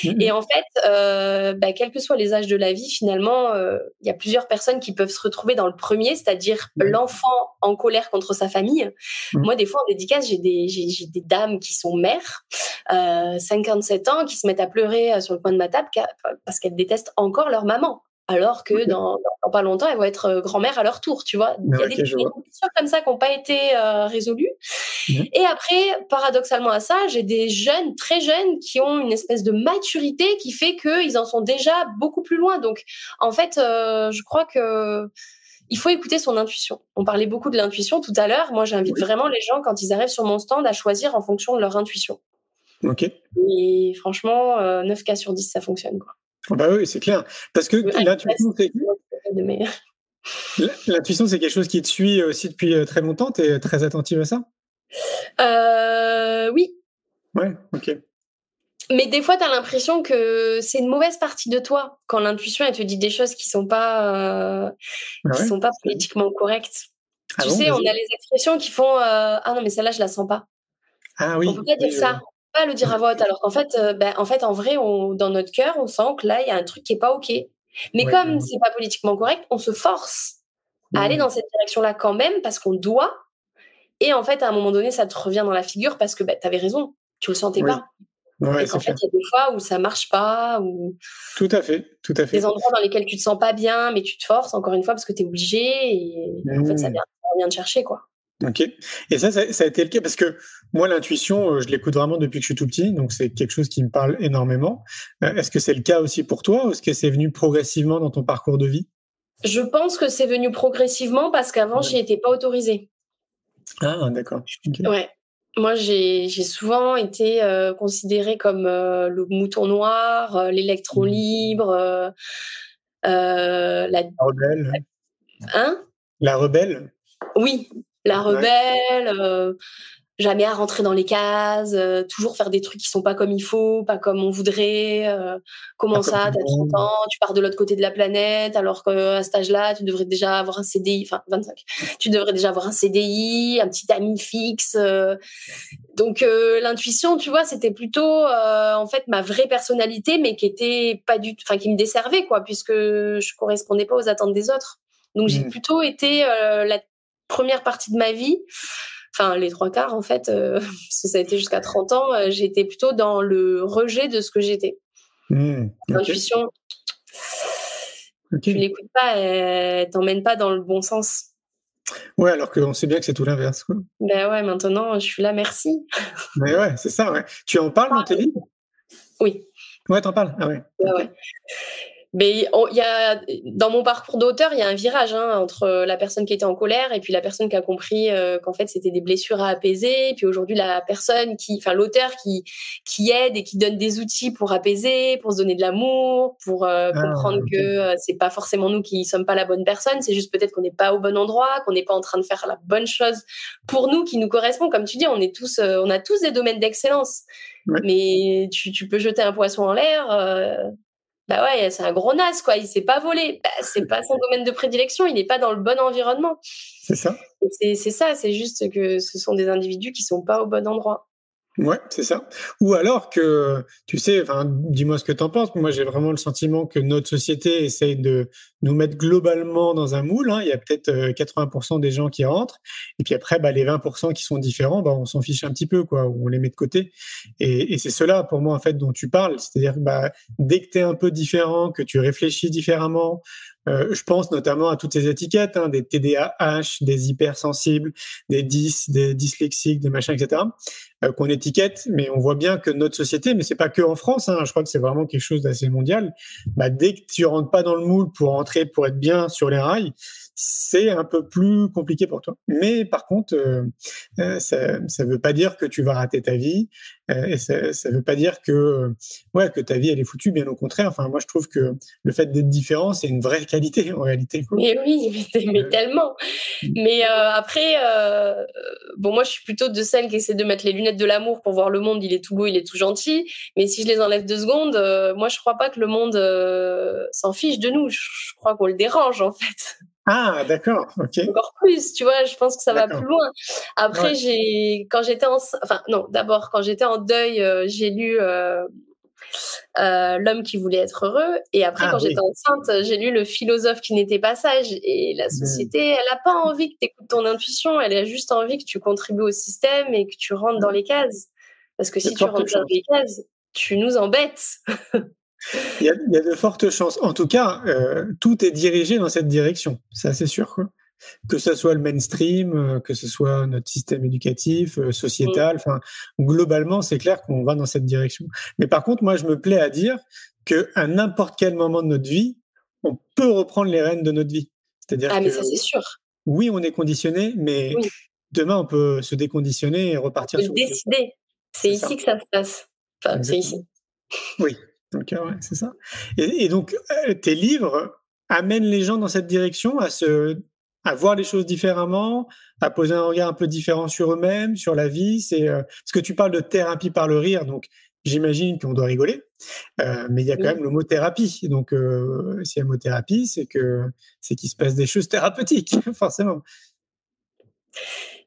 Speaker 1: Mhm.
Speaker 2: Et en fait, euh, bah, quels que soient les âges de la vie, finalement, euh, il y a plusieurs personnes qui peuvent se retrouver dans le premier, c'est-à-dire
Speaker 1: Mhm.
Speaker 2: l'enfant en colère contre sa famille.
Speaker 1: Mhm.
Speaker 2: Moi, des fois, en dédicace, j'ai des, j'ai, j'ai des dames qui sont mères, euh, 57 ans, qui se mettent à pleurer euh, sur le coin de ma table parce qu'elles détestent encore leur maman. Alors que dans, dans- dans pas longtemps, elles vont être euh, grand-mères à leur tour, tu vois. Il y a des
Speaker 1: vois.
Speaker 2: questions comme ça qui n'ont pas été euh, résolues. Et après, paradoxalement à ça, j'ai des jeunes, très jeunes, qui ont une espèce de maturité qui fait qu'ils en sont déjà beaucoup plus loin. Donc, en fait, euh, je crois que il faut écouter son intuition. On parlait beaucoup de l'intuition tout à l'heure. Moi, j'invite
Speaker 1: Oui.
Speaker 2: vraiment les gens, quand ils arrivent sur mon stand, à choisir en fonction de leur intuition.
Speaker 1: Ok.
Speaker 2: Et franchement, euh, 9 cas sur 10, ça fonctionne. Quoi.
Speaker 1: Ah Bah oui, c'est clair. Parce que l'intuition, c'est l'intuition, c'est quelque chose qui te suit aussi depuis euh, très longtemps? Tu es très attentive à ça?
Speaker 2: Euh, oui,
Speaker 1: Ouais, ok.
Speaker 2: Mais des fois, tu as l'impression que c'est une mauvaise partie de toi quand l'intuition elle te dit des choses qui sont pas euh,
Speaker 1: Ah
Speaker 2: qui
Speaker 1: ouais
Speaker 2: sont pas politiquement correctes.
Speaker 1: Ah
Speaker 2: tu
Speaker 1: bon,
Speaker 2: sais, on
Speaker 1: vas-y.
Speaker 2: a les expressions qui font euh, ah non mais celle-là je la sens pas.
Speaker 1: Ah oui.
Speaker 2: on peut pas dire
Speaker 1: oui,
Speaker 2: ça, on pas le dire à voix haute. Alors qu'en fait, euh, ben, en fait, en vrai, on, dans notre cœur, on sent que là il y a un truc qui est pas ok. Mais
Speaker 1: Ouais,
Speaker 2: comme
Speaker 1: ouais.
Speaker 2: c'est pas politiquement correct, on se force à aller
Speaker 1: Mhm.
Speaker 2: dans cette direction-là quand même parce qu'on doit. Et en fait, à un moment donné, ça te revient dans la figure parce que ben, tu avais raison, tu le sentais pas.
Speaker 1: Ouais,
Speaker 2: et qu'en fait, il y a des fois où ça marche pas, ou
Speaker 1: tout à fait, tout à fait.
Speaker 2: Des endroits dans lesquels tu te sens pas bien, mais tu te forces encore une fois parce que tu es obligé, et en fait, ça
Speaker 1: Mmh.
Speaker 2: vient, ça vient te chercher, quoi.
Speaker 1: Ok. Et ça, ça, ça a été le cas parce que moi, l'intuition, euh, je l'écoute vraiment depuis que je suis tout petit, donc c'est quelque chose qui me parle énormément. Euh, Est-ce que c'est le cas aussi pour toi ou est-ce que c'est venu progressivement dans ton parcours de vie?
Speaker 2: Je pense que c'est venu progressivement parce qu'avant,
Speaker 1: Ouais.
Speaker 2: j'y étais pas autorisée.
Speaker 1: Ah, d'accord.
Speaker 2: Ouais. Moi, j'ai souvent été euh, considérée comme euh, le mouton noir, euh, l'électron
Speaker 1: Mmh.
Speaker 2: libre, la...
Speaker 1: La rebelle.
Speaker 2: Hein?
Speaker 1: La rebelle?
Speaker 2: Oui, la rebelle, euh, jamais à rentrer dans les cases, euh, toujours faire des trucs qui sont pas comme il faut, pas comme on voudrait. euh, comment ça, t'as
Speaker 1: le monde.
Speaker 2: 30 ans, tu pars de l'autre côté de la planète, alors qu'à cet âge-là, tu devrais déjà avoir un CDI, enfin 25, tu devrais déjà avoir un CDI, un petit ami fixe. donc l'intuition, tu vois, c'était plutôt en fait ma vraie personnalité, mais qui était pas du, enfin qui me desservait quoi, puisque je correspondais pas aux attentes des autres. Donc j'ai
Speaker 1: Mm.
Speaker 2: plutôt été euh, la première partie de ma vie, enfin les trois quarts en fait, euh, parce que ça a été jusqu'à 30 ans, euh, j'étais plutôt dans le rejet de ce que j'étais.
Speaker 1: Ok.
Speaker 2: L'intuition,
Speaker 1: Ok.
Speaker 2: tu l'écoutes pas, elle t'emmène pas dans le bon sens.
Speaker 1: Ouais, alors qu'on sait bien que c'est tout l'inverse. quoi.
Speaker 2: Ben ouais, maintenant je suis là, merci.
Speaker 1: Mais ouais, c'est ça. Ouais. Tu en parles dans tes livres?
Speaker 2: Oui.
Speaker 1: Ouais, t'en parles. Ah ouais.
Speaker 2: Mais on- il y a, dans mon parcours d'auteur, il y a un virage hein, entre la personne qui était en colère et puis la personne qui a compris euh, qu'en fait c'était des blessures à apaiser. Et puis aujourd'hui, la personne qui, enfin l'auteur qui qui aide et qui donne des outils pour apaiser, pour se donner de l'amour, pour euh,
Speaker 1: Ah,
Speaker 2: comprendre que euh, c'est pas forcément nous qui sommes pas la bonne personne, c'est juste peut-être qu'on n'est pas au bon endroit, qu'on n'est pas en train de faire la bonne chose pour nous qui nous correspond. Comme tu dis, on est tous, euh, on a tous des domaines d'excellence.
Speaker 1: Ouais.
Speaker 2: Mais tu, tu peux jeter un poisson en l'air. Bah ouais, c'est un gros nas, quoi. Il sait pas voler. Bah, c'est pas son domaine de prédilection. Il n'est pas dans le bon environnement.
Speaker 1: C'est ça.
Speaker 2: C'est ça. C'est juste que ce sont des individus qui sont pas au bon endroit.
Speaker 1: Ouais, c'est ça. Ou alors que, tu sais, enfin, dis-moi ce que t'en penses. Moi, j'ai vraiment le sentiment que notre société essaye de nous mettre globalement dans un moule. hein. Il y a peut-être euh, 80% des gens qui rentrent, et puis après, bah, les 20% qui sont différents, bah, on s'en fiche un petit peu, quoi. On les met de côté. Et, c'est cela, pour moi, en fait, dont tu parles. C'est-à-dire, que, bah, dès que t'es un peu différent, que tu réfléchis différemment, euh, je pense notamment à toutes ces étiquettes, hein, des TDAH, des hypersensibles, des 10, des dyslexiques, des machins, etc euh, qu'on étiquette, mais on voit bien que notre société, mais c'est pas que en France, hein, je crois que c'est vraiment quelque chose d'assez mondial. Dès que tu rentres pas dans le moule pour pour être bien sur les rails, c'est un peu plus compliqué pour toi. Mais par contre, euh, euh, ça, ça veut pas dire que tu vas rater ta vie, euh, et ça, ça veut pas dire que euh, ouais que ta vie elle est foutue. Bien au contraire. Enfin, moi je trouve que le fait d'être différent, c'est une vraie qualité en réalité. quoi.
Speaker 2: Mais oui, mais, mais
Speaker 1: Ouais.
Speaker 2: tellement. Mais euh, après, euh, bon, moi, je suis plutôt de celles qui essaient de mettre les lunettes de l'amour pour voir le monde. Il est tout beau, il est tout gentil. Mais si je les enlève deux secondes, euh, moi, je crois pas que le monde euh, s'en fiche de nous. Je, je crois qu'on le dérange, en fait.
Speaker 1: Ah d'accord, ok.
Speaker 2: Encore plus, tu vois. Je pense que ça va plus loin. Après,
Speaker 1: Ouais.
Speaker 2: j'ai, quand j'étais en, enfin, non, d'abord, quand j'étais en deuil, euh, j'ai lu. euh, euh, l'homme qui voulait être heureux et après
Speaker 1: Ah,
Speaker 2: quand
Speaker 1: oui.
Speaker 2: j'étais enceinte j'ai lu le philosophe qui n'était pas sage et la société elle a pas envie que tu écoutes ton intuition elle a juste envie que tu contribues au système et que tu rentres dans les cases parce que si tu rentres dans les cases tu nous embêtes
Speaker 1: Il y, a, il y a de fortes chances. En tout cas, euh, tout est dirigé dans cette direction. C'est assez sûr, quoi. Que ce soit le mainstream, euh, que ce soit notre système éducatif, euh, sociétal, enfin, globalement, c'est clair qu'on va dans cette direction. Mais par contre, moi, je me plais à dire que à n'importe quel moment de notre vie, on peut reprendre les rênes de notre vie. C'est-à-dire
Speaker 2: ah mais
Speaker 1: que
Speaker 2: ça c'est sûr
Speaker 1: oui, on est conditionné, mais
Speaker 2: Oui.
Speaker 1: demain, on peut se déconditionner et
Speaker 2: on
Speaker 1: repartir
Speaker 2: peut
Speaker 1: sur
Speaker 2: décider c'est
Speaker 1: C'est
Speaker 2: ici
Speaker 1: ça.
Speaker 2: que ça se passe enfin c'est ici
Speaker 1: Oui, donc euh, ouais, c'est ça. Et, et donc euh, tes livres amènent les gens dans cette direction à se, à voir les choses différemment, à poser un regard un peu différent sur eux-mêmes, sur la vie? C'est euh, parce que tu parles de thérapie par le rire, donc j'imagine qu'on doit rigoler, euh, mais il y a quand
Speaker 2: Oui.
Speaker 1: même le mot thérapie. Donc s'il y a le mot thérapie, c'est que c'est qu'il se passe des choses thérapeutiques, forcément.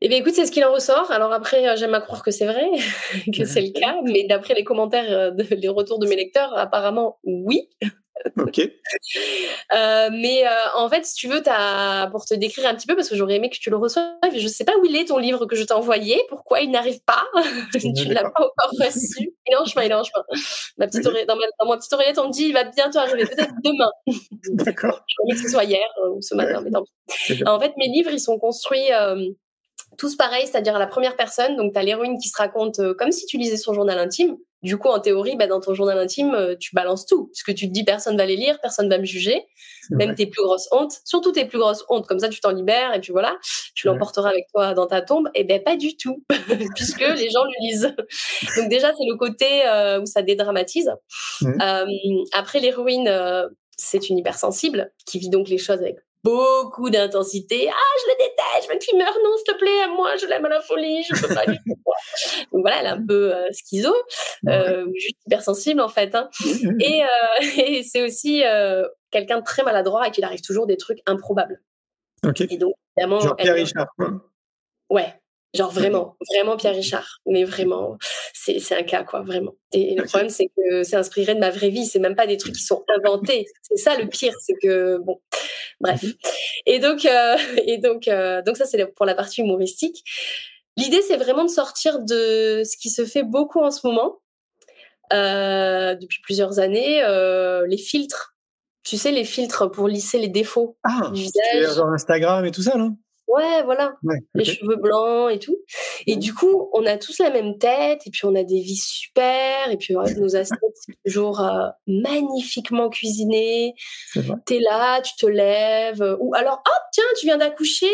Speaker 2: Eh bien, écoute, c'est ce qu'il en ressort. Alors après, euh, j'aime à croire que c'est vrai, que c'est le cas, mais d'après les commentaires, euh, de- les retours de mes lecteurs, apparemment, oui.
Speaker 1: Ok.
Speaker 2: Euh, mais euh, en fait, si tu veux, as, pour te décrire un petit peu, parce que j'aurais aimé que tu le reçoives, je ne sais pas où il est ton livre que je t'ai envoyé, pourquoi il n'arrive pas, tu ne l'as pas encore reçu. Il est en chemin, il est en chemin. Ma petite dans, ma, dans ma petite oreillette, on me dit il va bientôt arriver, peut-être demain.
Speaker 1: D'accord.
Speaker 2: Je que ce soit hier euh, ou ce matin, mais tant pis. En fait, mes livres, ils sont construits tous pareils, c'est-à-dire à la première personne. Donc, tu as l'héroïne qui se raconte euh, comme si tu lisais son journal intime. Du coup, en théorie, bah, dans ton journal intime, euh, tu balances tout. Ce que tu te dis, personne va les lire, personne va me juger. Même tes plus grosses hontes, surtout tes plus grosses hontes. Comme ça, tu t'en libères et puis voilà, tu l'emporteras avec toi dans ta tombe. Et ben pas du tout, puisque les gens le lisent. Donc déjà, c'est le côté euh, où ça dédramatise. Après, l'héroïne, c'est une hypersensible qui vit donc les choses avec beaucoup d'intensité. Ah, je le veux qu'il meure, non, s'il te plaît, moi, je l'aime à la folie, je peux pas lui Donc voilà, elle est un peu euh, schizo, euh, juste hypersensible en fait. Hein. Et, euh, et c'est aussi quelqu'un de très maladroit et qu'il arrive toujours des trucs improbables.
Speaker 1: Ok.
Speaker 2: Et donc, évidemment.
Speaker 1: Genre Pierre Richard, quoi.
Speaker 2: Ouais. Genre vraiment, vraiment Pierre Richard. Mais vraiment, c'est c'est un cas, quoi, vraiment. Et, et le problème, c'est que c'est inspiré de ma vraie vie. C'est même pas des trucs qui sont inventés. C'est ça le pire, c'est que, bon, bref. Et donc, euh, et donc, euh, donc ça, c'est pour la partie humoristique. L'idée, c'est vraiment de sortir de ce qui se fait beaucoup en ce moment, euh, depuis plusieurs années, les filtres. Tu sais, les filtres pour lisser les défauts
Speaker 1: Ah,
Speaker 2: du visage.
Speaker 1: genre Instagram et tout ça, là
Speaker 2: Ouais, voilà
Speaker 1: Ouais.
Speaker 2: les cheveux blancs et tout. Et du coup, on a tous la même tête, et puis on a des vies super, et puis ouais, nos assiettes, c'est toujours euh, magnifiquement cuisinées. T'es là, tu te lèves, euh, ou alors, hop, tiens, tu viens d'accoucher,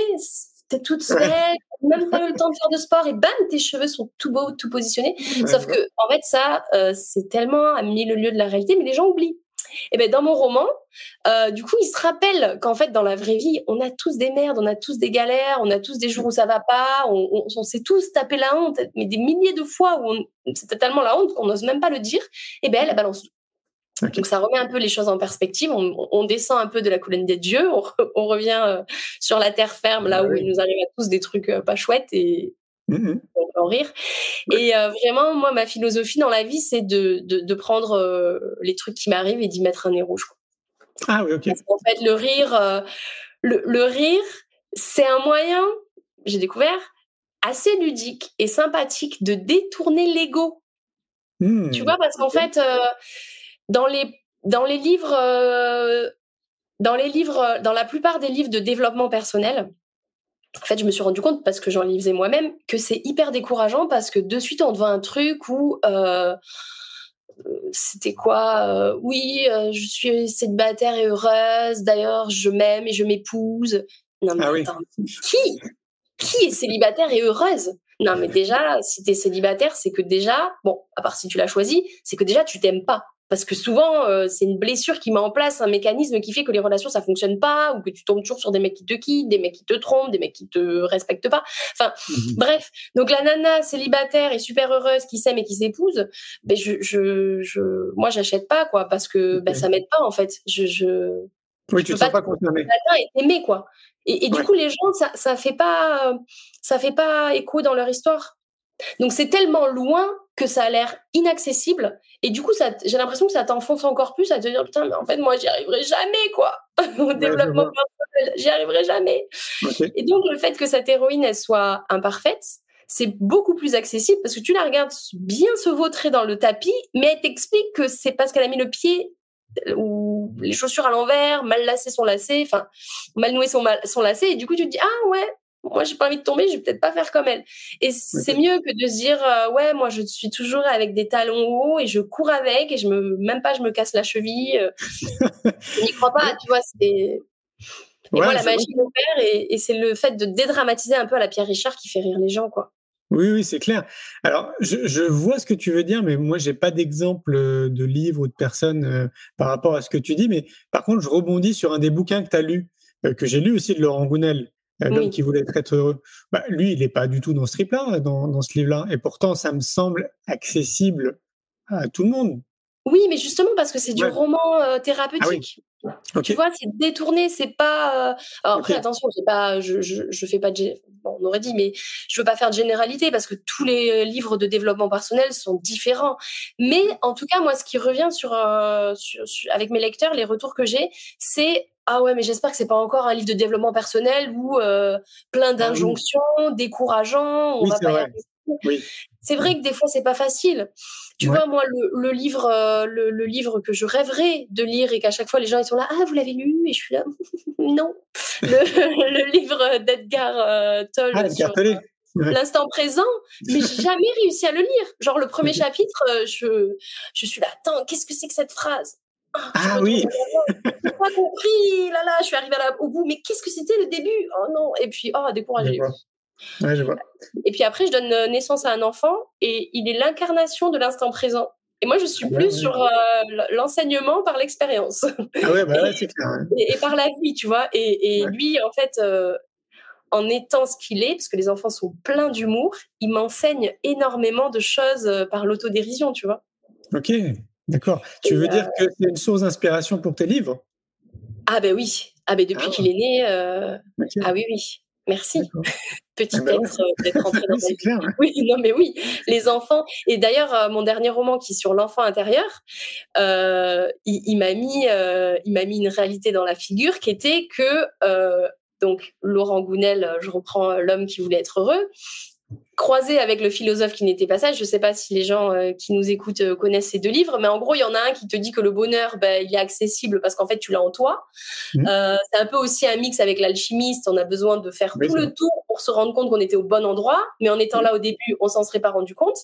Speaker 2: t'es toute svelte, même pas eu le temps de faire de sport, et bam, tes cheveux sont tout beaux, tout positionnés. Sauf que, en fait, ça, euh, c'est tellement à mille lieues de la réalité, mais les gens oublient. Et ben dans mon roman, euh, du coup, ils se rappellent qu'en fait, dans la vraie vie, on a tous des merdes, on a tous des galères, on a tous des jours où ça va pas, on, on, on s'est tous tapé la honte, mais des milliers de fois où c'est tellement la honte qu'on n'ose même pas le dire. Et ben elle, elle balance tout. Donc ça remet un peu les choses en perspective. On, on descend un peu de la colonne des dieux, on, re- on revient euh, sur la terre ferme, là
Speaker 1: Ah
Speaker 2: où
Speaker 1: oui.
Speaker 2: il nous arrive à tous des trucs euh, pas chouettes et, Peut en rire. Et euh, vraiment, moi, ma philosophie dans la vie, c'est de, de, de prendre euh, les trucs qui m'arrivent et d'y mettre un nez rouge. quoi.
Speaker 1: Ah oui, ok.
Speaker 2: Parce qu'en fait, le rire, euh, le, le rire, c'est un moyen, j'ai découvert, assez ludique et sympathique de détourner l'ego.
Speaker 1: Hmm.
Speaker 2: Tu vois, parce qu'en fait, dans les dans les livres, dans les livres, dans la plupart des livres de développement personnel, en fait, je me suis rendu compte parce que j'en lisais moi-même que c'est hyper décourageant parce que de suite on te vend un truc où euh, c'était quoi euh, Oui, euh, je suis célibataire et heureuse. D'ailleurs, je m'aime et je m'épouse. Non mais
Speaker 1: Ah oui.
Speaker 2: attends, qui qui est célibataire et heureuse? Non mais déjà, si t'es célibataire, c'est que déjà, bon, à part si tu l'as choisi, c'est que déjà tu t'aimes pas. Parce que souvent, euh, c'est une blessure qui met en place un mécanisme qui fait que les relations ça fonctionne pas, ou que tu tombes toujours sur des mecs qui te quittent, des mecs qui te trompent, des mecs qui te respectent pas. Enfin,
Speaker 1: Mhm.
Speaker 2: bref. Donc la nana célibataire et super heureuse qui s'aime et qui s'épouse, ben je, je, je, moi j'achète pas quoi, parce que ben
Speaker 1: Ok.
Speaker 2: ça m'aide pas en fait. Je, je,
Speaker 1: Oui,
Speaker 2: je
Speaker 1: tu
Speaker 2: peux
Speaker 1: te sens
Speaker 2: pas
Speaker 1: concerné.
Speaker 2: est aimé quoi. Et, et du coup les gens ça ça fait pas ça fait pas écho dans leur histoire. Donc c'est tellement loin que ça a l'air inaccessible et du coup j'ai l'impression que ça t'enfonce encore plus à te dire putain mais en fait moi j'y arriverai jamais quoi. Au développement personnel j'y arriverai jamais. Et donc le fait que cette héroïne elle soit imparfaite c'est beaucoup plus accessible parce que tu la regardes bien se vautrer dans le tapis, mais elle t'explique que c'est parce qu'elle a mis le pied euh, ou les chaussures à l'envers, mal lacé son lacet, enfin mal noué son, mal- son lacet, et du coup tu te dis ah ouais, moi j'ai pas envie de tomber, je vais peut-être pas faire comme elle. Et c'est mieux que de se dire euh, ouais moi je suis toujours avec des talons hauts et je cours avec et je me même pas je me casse la cheville, euh, je n'y crois pas, tu vois c'est et
Speaker 1: Ouais,
Speaker 2: moi, la magie opère et, et c'est le fait de dédramatiser un peu à la Pierre Richard qui fait rire les gens, quoi.
Speaker 1: Oui, oui, c'est clair. Alors, je, je vois ce que tu veux dire, mais moi, j'ai pas d'exemple euh, de livre ou de personne euh, par rapport à ce que tu dis. Mais par contre, je rebondis sur un des bouquins que tu as lu, euh, que j'ai lu aussi de Laurent Gounel, l'homme
Speaker 2: Oui.
Speaker 1: qui voulait être heureux. Bah, lui, il n'est pas du tout dans ce trip-là, dans, dans ce livre-là. Et pourtant, ça me semble accessible à tout le monde.
Speaker 2: Oui, mais justement parce que c'est du
Speaker 1: Ouais.
Speaker 2: roman euh, thérapeutique.
Speaker 1: Ok.
Speaker 2: Tu vois, c'est détourné, c'est pas. euh, Alors après, attention, pas, je, je, je fais pas de. gé- Bon, on aurait dit, mais je veux pas faire de généralité parce que tous les euh, livres de développement personnel sont différents. Mais en tout cas, moi, ce qui revient sur, euh, sur- sur- avec mes lecteurs, les retours que j'ai, c'est ah ouais, mais j'espère que c'est pas encore un livre de développement personnel où euh, plein d'injonctions, décourageant. On
Speaker 1: Oui,
Speaker 2: va
Speaker 1: c'est
Speaker 2: pas
Speaker 1: vrai. Oui.
Speaker 2: C'est vrai que des fois c'est pas facile. Tu
Speaker 1: Ouais.
Speaker 2: vois moi le, le livre euh, le, le livre que je rêverais de lire et qu'à chaque fois les gens ils sont là ah vous l'avez lu et je suis là non le, le livre d'Edgar euh, Tolle
Speaker 1: Ah,
Speaker 2: sur l'instant présent mais j'ai jamais réussi à le lire. Genre le premier chapitre euh, je je suis là attends qu'est-ce que c'est que cette phrase? Ah,
Speaker 1: Ah oui.
Speaker 2: voix. J'ai pas compris là là je suis arrivée à la- au bout mais qu'est-ce que c'était le début? Oh non et puis oh découragée.
Speaker 1: Ouais, je vois.
Speaker 2: et puis après, je donne euh, naissance à un enfant et il est l'incarnation de l'instant présent. Et moi, je suis
Speaker 1: Ouais,
Speaker 2: plus
Speaker 1: ouais.
Speaker 2: sur euh, l'enseignement par l'expérience
Speaker 1: Ah ouais, bah ouais, c'est clair.
Speaker 2: et, et par la vie, tu vois. Et, et
Speaker 1: Ouais.
Speaker 2: lui, en fait, euh, en étant ce qu'il est, parce que les enfants sont pleins d'humour, il m'enseigne énormément de choses par l'autodérision, tu vois.
Speaker 1: Ok, d'accord. Tu veux
Speaker 2: euh,
Speaker 1: dire que c'est une source d'inspiration pour tes livres?
Speaker 2: Ah ben oui. Ah ben depuis
Speaker 1: Ah.
Speaker 2: qu'il est né. euh, Ah oui, oui. Merci. Petit
Speaker 1: Ah ben
Speaker 2: être euh, d'être entré dans
Speaker 1: c'est clair. ouais.
Speaker 2: Oui, non, mais oui, les enfants. Et d'ailleurs, mon dernier roman qui est sur l'enfant intérieur, euh, il, il m'a mis, euh, il m'a mis une réalité dans la figure qui était que euh, donc Laurent Gounel, je reprends l'homme qui voulait être heureux, croisé avec le philosophe qui n'était pas sage. Je ne sais pas si les gens euh, qui nous écoutent euh, connaissent ces deux livres, mais en gros, il y en a un qui te dit que le bonheur, ben, il est accessible parce qu'en fait, tu l'as en toi.
Speaker 1: Mhm.
Speaker 2: Euh, c'est un peu aussi un mix avec l'alchimiste. On a besoin de faire
Speaker 1: Oui,
Speaker 2: tout le tour pour se rendre compte qu'on était au bon endroit, mais en étant là au début, on s'en serait pas rendu compte.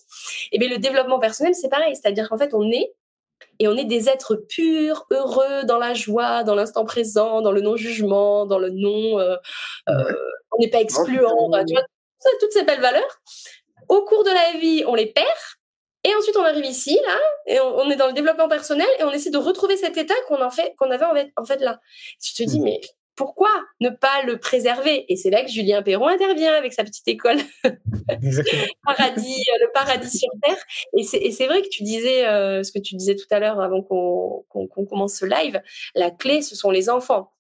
Speaker 2: Et bien, le développement personnel, c'est pareil. C'est-à-dire qu'en fait, on est et on est des êtres purs, heureux, dans la joie, dans l'instant présent, dans le non-jugement, dans le non. on n'est pas excluant.
Speaker 1: c'est-
Speaker 2: tu vois, ça, toutes ces belles valeurs. Au cours de la vie, on les perd. Et ensuite, on arrive ici, là, et on, on est dans le développement personnel, et on essaie de retrouver cet état qu'on en fait, qu'on avait en fait, en fait là. Tu te dis,
Speaker 1: Mm.
Speaker 2: mais pourquoi ne pas le préserver? Et c'est là que Julien Perron intervient avec sa petite école paradis, euh, le paradis sur terre. Et c'est, vrai que tu disais, euh, ce que tu disais tout à l'heure avant qu'on, qu'on commence ce live, la clé, ce sont les enfants.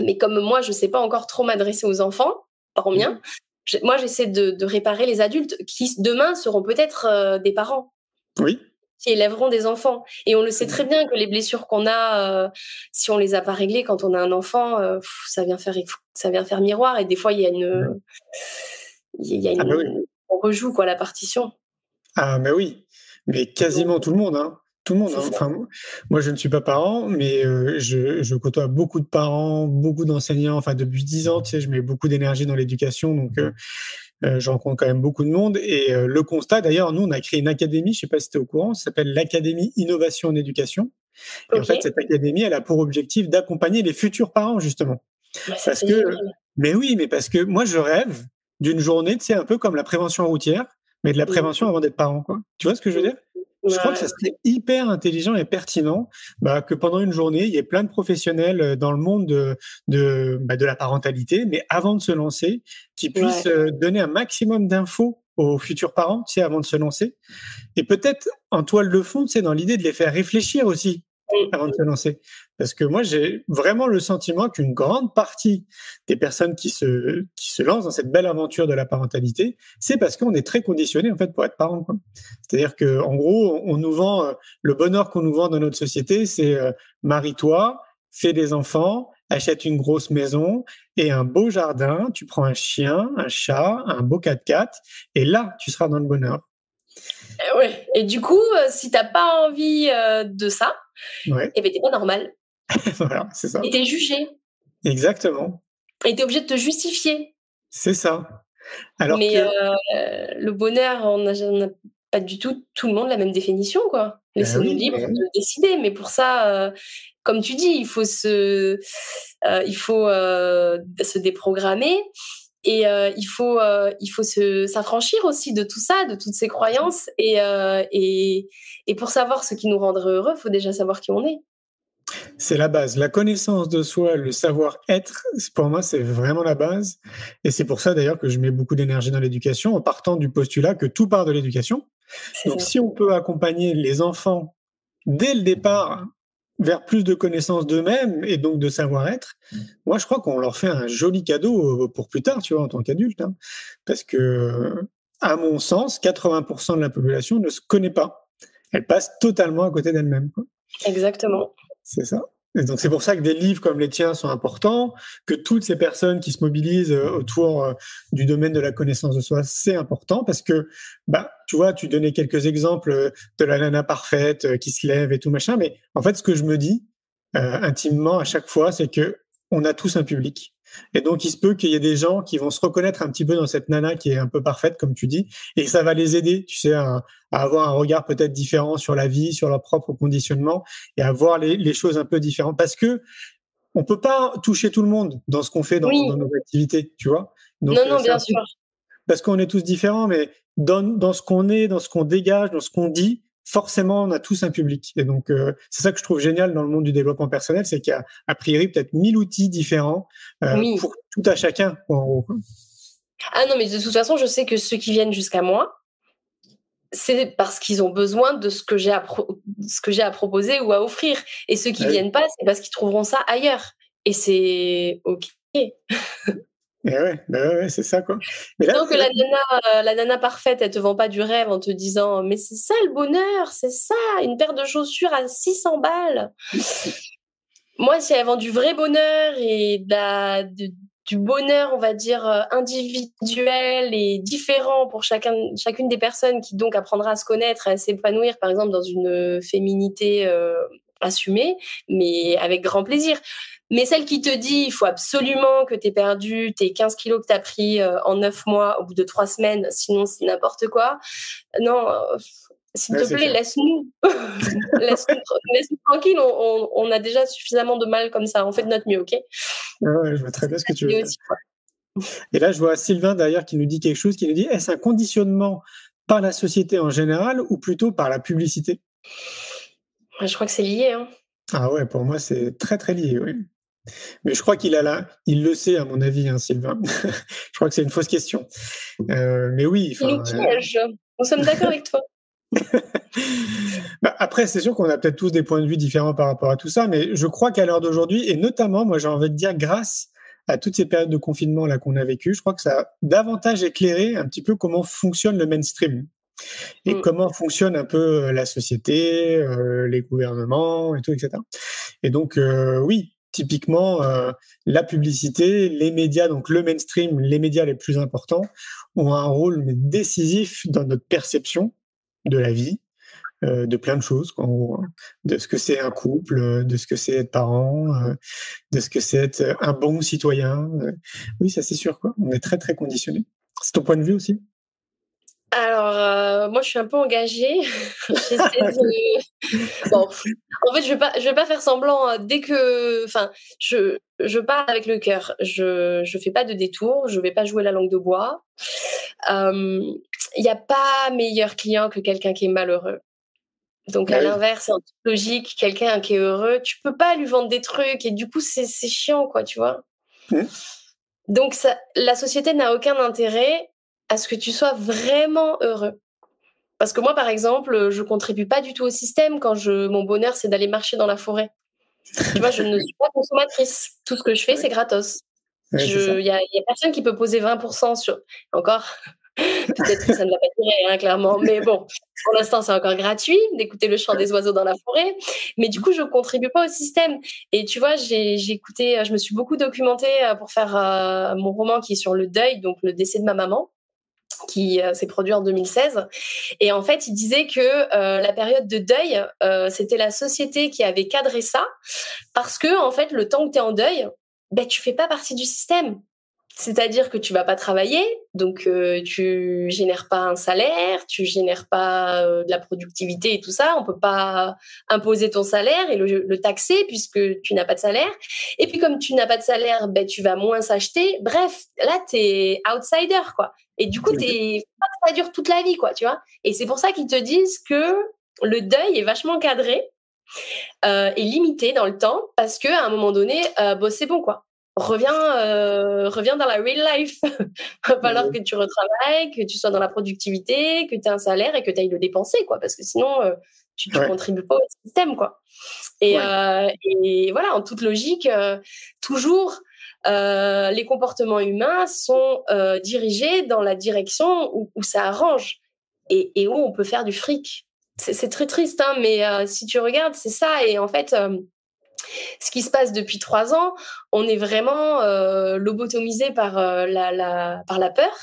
Speaker 2: Mais comme moi, je sais pas encore trop m'adresser aux enfants, par mien, je- moi, j'essaie de, de réparer les adultes qui, demain, seront peut-être euh, des parents
Speaker 1: Oui,
Speaker 2: qui élèveront des enfants. Et on le sait très bien que les blessures qu'on a, euh, si on les a pas réglées quand on a un enfant, euh, pff, ça vient faire, ça vient faire miroir. Et des fois, il y a une, il y a une,
Speaker 1: Ah oui.
Speaker 2: on rejoue quoi la partition.
Speaker 1: Ah, mais oui, mais quasiment tout le monde, hein. Tout le monde. Hein. Enfin, moi, je ne suis pas parent, mais euh, je, je côtoie beaucoup de parents, beaucoup d'enseignants. Enfin, depuis dix ans, tu sais, je mets beaucoup d'énergie dans l'éducation, donc euh, euh, je rencontre quand même beaucoup de monde. Et euh, le constat, d'ailleurs, nous, on a créé une académie, je ne sais pas si tu es au courant, ça s'appelle l'Académie Innovation en Éducation. Et en fait, cette académie, elle a pour objectif d'accompagner les futurs parents, justement.
Speaker 2: Ça,
Speaker 1: parce que-
Speaker 2: génial.
Speaker 1: Mais oui, mais parce que moi, je rêve d'une journée, tu sais, un peu comme la prévention routière, mais de la
Speaker 2: Mhm.
Speaker 1: prévention avant d'être parent, quoi. Tu vois ce que je veux dire? Je crois que ça serait hyper intelligent et pertinent bah, que pendant une journée, il y ait plein de professionnels euh, dans le monde de, de, bah, de la parentalité, mais avant de se lancer, qui puissent euh, donner un maximum d'infos aux futurs parents, tu sais, avant de se lancer. Et peut-être en toile de fond, tu sais, dans l'idée de les faire réfléchir aussi avant de se lancer. Parce que moi, j'ai vraiment le sentiment qu'une grande partie des personnes qui se, qui se lancent dans cette belle aventure de la parentalité, c'est parce qu'on est très conditionné en fait pour être parent. C'est-à-dire que en gros, on nous vend euh, le bonheur qu'on nous vend dans notre société, c'est euh, marie-toi, fais des enfants, achète une grosse maison et un beau jardin. Tu prends un chien, un chat, un beau 4x4 et là, tu seras dans le bonheur.
Speaker 2: Euh, ouais. Et du coup, euh, si t'as pas envie euh, de ça,
Speaker 1: Ouais,
Speaker 2: eh ben t'es pas normal.
Speaker 1: voilà, c'est ça.
Speaker 2: Et t'es jugé.
Speaker 1: Exactement.
Speaker 2: Et t'es obligé de te justifier.
Speaker 1: C'est ça. Alors
Speaker 2: Mais
Speaker 1: que
Speaker 2: euh, le bonheur, on n'a pas du tout tout le monde la même définition, quoi. Laissez-nous
Speaker 1: oui,
Speaker 2: libres
Speaker 1: mais-
Speaker 2: de décider. Mais pour ça, euh, comme tu dis, il faut se, euh, il faut se déprogrammer. Et euh, il faut, euh, il faut se s'affranchir aussi de tout ça, de toutes ces croyances. Et, euh, et, et pour savoir ce qui nous rendrait heureux, il faut déjà savoir qui on est.
Speaker 1: C'est la base. La connaissance de soi, le savoir-être, pour moi, c'est vraiment la base. Et c'est pour ça d'ailleurs que je mets beaucoup d'énergie dans l'éducation en partant du postulat que tout part de l'éducation. Donc,
Speaker 2: ça.
Speaker 1: si on peut accompagner les enfants dès le départ vers plus de connaissances d'eux-mêmes et donc de savoir-être, moi je crois qu'on leur fait un joli cadeau pour plus tard, tu vois, en tant qu'adulte. Hein. Parce que, à mon sens, 80% de la population ne se connaît pas. Elle passe totalement à côté d'elle-même.
Speaker 2: Exactement.
Speaker 1: C'est ça. Donc c'est pour ça que des livres comme les tiens sont importants, que toutes ces personnes qui se mobilisent euh, autour euh, du domaine de la connaissance de soi, c'est important parce que, bah, tu vois, tu donnais quelques exemples euh, de la nana parfaite qui se lève et tout machin, mais en fait, ce que je me dis intimement à chaque fois, c'est que on a tous un public. Et donc, il se peut qu'il y ait des gens qui vont se reconnaître un petit peu dans cette nana qui est un peu parfaite, comme tu dis, et ça va les aider, tu sais, à, avoir un regard peut-être différent sur la vie, sur leur propre conditionnement, et à voir les, choses un peu différentes. Parce que on peut pas toucher tout le monde dans ce qu'on fait dans, nos activités, tu vois.
Speaker 2: non, non, euh, bien sûr.
Speaker 1: Parce qu'on est tous différents, mais dans, dans ce qu'on est, dans ce qu'on dégage, dans ce qu'on dit, forcément, on a tous un public. Et donc, euh, c'est ça que je trouve génial dans le monde du développement personnel, c'est qu'il y a a priori peut-être mille outils différents euh, pour tout à chacun.
Speaker 2: Ah non, mais de toute façon, je sais que ceux qui viennent jusqu'à moi, c'est parce qu'ils ont besoin de ce que j'ai à, ce que j'ai à proposer ou à offrir. Et ceux qui ne viennent pas, c'est parce qu'ils trouveront ça ailleurs. Et c'est OK.
Speaker 1: Et ouais, bah ouais, c'est ça quoi.
Speaker 2: Mais là, que la nana, euh, la nana parfaite, elle te vend pas du rêve en te disant mais c'est ça le bonheur, c'est ça, une paire de chaussures à 600 balles. Moi, si elle vend du vrai bonheur et du bonheur, on va dire euh, individuel et différent pour chacun, chacune des personnes qui donc apprendra à se connaître, à s'épanouir, par exemple dans une féminité euh, assumée, mais avec grand plaisir. Mais celle qui te dit, il faut absolument que tu aies perdu tes 15 kilos que tu as pris euh, en 9 mois au bout de 3 semaines, sinon c'est n'importe quoi. Non, euh, s'il te plaît, laisse-nous. laisse-nous tranquille, on, a déjà suffisamment de mal comme ça. On fait de notre mieux, ok?
Speaker 1: Ouais, Je vois très bien ce que tu veux dire. Et là, je vois Sylvain d'ailleurs qui nous dit quelque chose, qui nous dit, est-ce un conditionnement par la société en général ou plutôt par la publicité?
Speaker 2: Je crois que c'est lié. Hein.
Speaker 1: Ah ouais, pour moi, c'est très très lié, oui. Mais je crois qu'il a là, il le sait à mon avis, hein, Sylvain. je crois que c'est une fausse question. Euh, mais oui.
Speaker 2: Il nous piège. Nous sommes d'accord avec toi.
Speaker 1: bah après, c'est sûr qu'on a peut-être tous des points de vue différents par rapport à tout ça, mais je crois qu'à l'heure d'aujourd'hui, et notamment, moi j'ai envie de dire, grâce à toutes ces périodes de confinement là qu'on a vécues, je crois que ça a davantage éclairé un petit peu comment fonctionne le mainstream et mmh. comment fonctionne un peu la société, euh, les gouvernements et tout, etc. Et donc, euh, oui, typiquement, euh, la publicité, les médias, donc le mainstream, les médias les plus importants, ont un rôle décisif dans notre perception de la vie, euh, de plein de choses, quoi, hein. de ce que c'est un couple, de ce que c'est être parent, euh, de ce que c'est être un bon citoyen. oui, ça c'est sûr, quoi. On est très très conditionné. C'est ton point de vue aussi?
Speaker 2: Alors, euh, moi, je suis un peu engagée. bon, en fait, je vais pas, je vais pas faire semblant. Hein. Dès que, enfin, je, je parle avec le cœur. Je, je fais pas de détour. Je vais pas jouer la langue de bois. Il n'y a pas meilleur client que quelqu'un qui est malheureux. Donc, à l'inverse, en logique, quelqu'un qui est heureux, tu peux pas lui vendre des trucs et du coup, c'est chiant, quoi, tu vois? Mmh. Donc, ça, la société n'a aucun intérêt à ce que tu sois vraiment heureux. Parce que moi, par exemple, je contribue pas du tout au système quand je, mon bonheur, c'est d'aller marcher dans la forêt. tu vois, je ne suis pas consommatrice. Tout ce que je fais, c'est gratos. Il n'y a, a, personne qui peut poser 20% sur. Encore, peut-être que ça ne va pas durer, hein, clairement. Mais bon, pour l'instant, c'est encore gratuit d'écouter le chant des oiseaux dans la forêt. Mais du coup, je ne contribue pas au système. Et tu vois, j'ai écouté, je me suis beaucoup documentée euh, pour faire euh, mon roman qui est sur le deuil, donc le décès de ma maman qui euh, s'est produit en 2016. Et en fait, il disait que euh, la période de deuil, euh, c'était la société qui avait cadré ça, parce que en fait, le temps où tu es en deuil, ben, tu fais pas partie du système. C'est-à-dire que tu vas pas travailler, donc euh, tu génères pas un salaire, tu génères pas euh, de la productivité et tout ça. On peut pas imposer ton salaire et le, taxer puisque tu n'as pas de salaire. Et puis comme tu n'as pas de salaire, ben tu vas moins s'acheter. Bref, là tu es outsider quoi. Et du coup t'es ça dure toute la vie quoi, tu vois. Et c'est pour ça qu'ils te disent que le deuil est vachement cadré euh, et limité dans le temps parce que à un moment donné, bon, c'est bon quoi reviens, euh, reviens dans la real life. Il va falloir que tu retravailles, que tu sois dans la productivité, que tu aies un salaire et que tu ailles le dépenser, quoi. Parce que sinon, euh, tu, tu contribues pas au système, quoi. Et, et voilà, en toute logique, toujours les comportements humains sont dirigés dans la direction où, où ça arrange et, et, où on peut faire du fric. C'est très triste, hein, mais si tu regardes, c'est ça. Et en fait, ce qui se passe depuis trois ans, on est vraiment euh, lobotomisé par, euh, la, par la peur.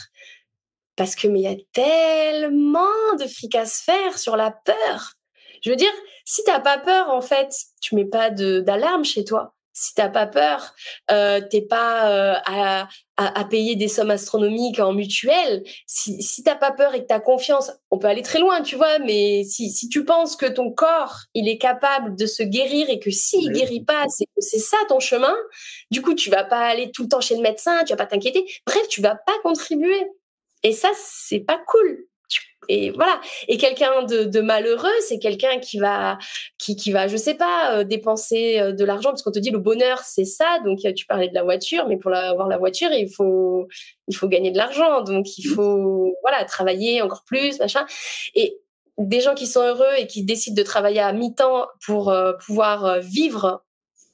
Speaker 2: Parce que, mais il y a tellement de fric à se faire sur la peur. Je veux dire, si t'as pas peur, en fait, tu mets pas d'alarme chez toi si t'as pas peur, euh, t'es pas euh, à, à, payer des sommes astronomiques en mutuelle. Si, si t'as pas peur et que t'as confiance, on peut aller très loin, tu vois. Mais si, si tu penses que ton corps il est capable de se guérir et que s'il guérit pas, c'est c'est ça ton chemin. Du coup, tu vas pas aller tout le temps chez le médecin, tu vas pas t'inquiéter. Bref, tu vas pas contribuer. Et ça, c'est pas cool et voilà. Et quelqu'un de, malheureux, c'est quelqu'un qui va, qui, qui va, je sais pas, euh, dépenser euh, de l'argent parce qu'on te dit le bonheur, c'est ça. Donc tu parlais de la voiture, mais pour avoir la voiture, il faut, il faut gagner de l'argent. Donc il mmh. faut, voilà, travailler encore plus, machin. Et des gens qui sont heureux et qui décident de travailler à mi-temps pour euh, pouvoir vivre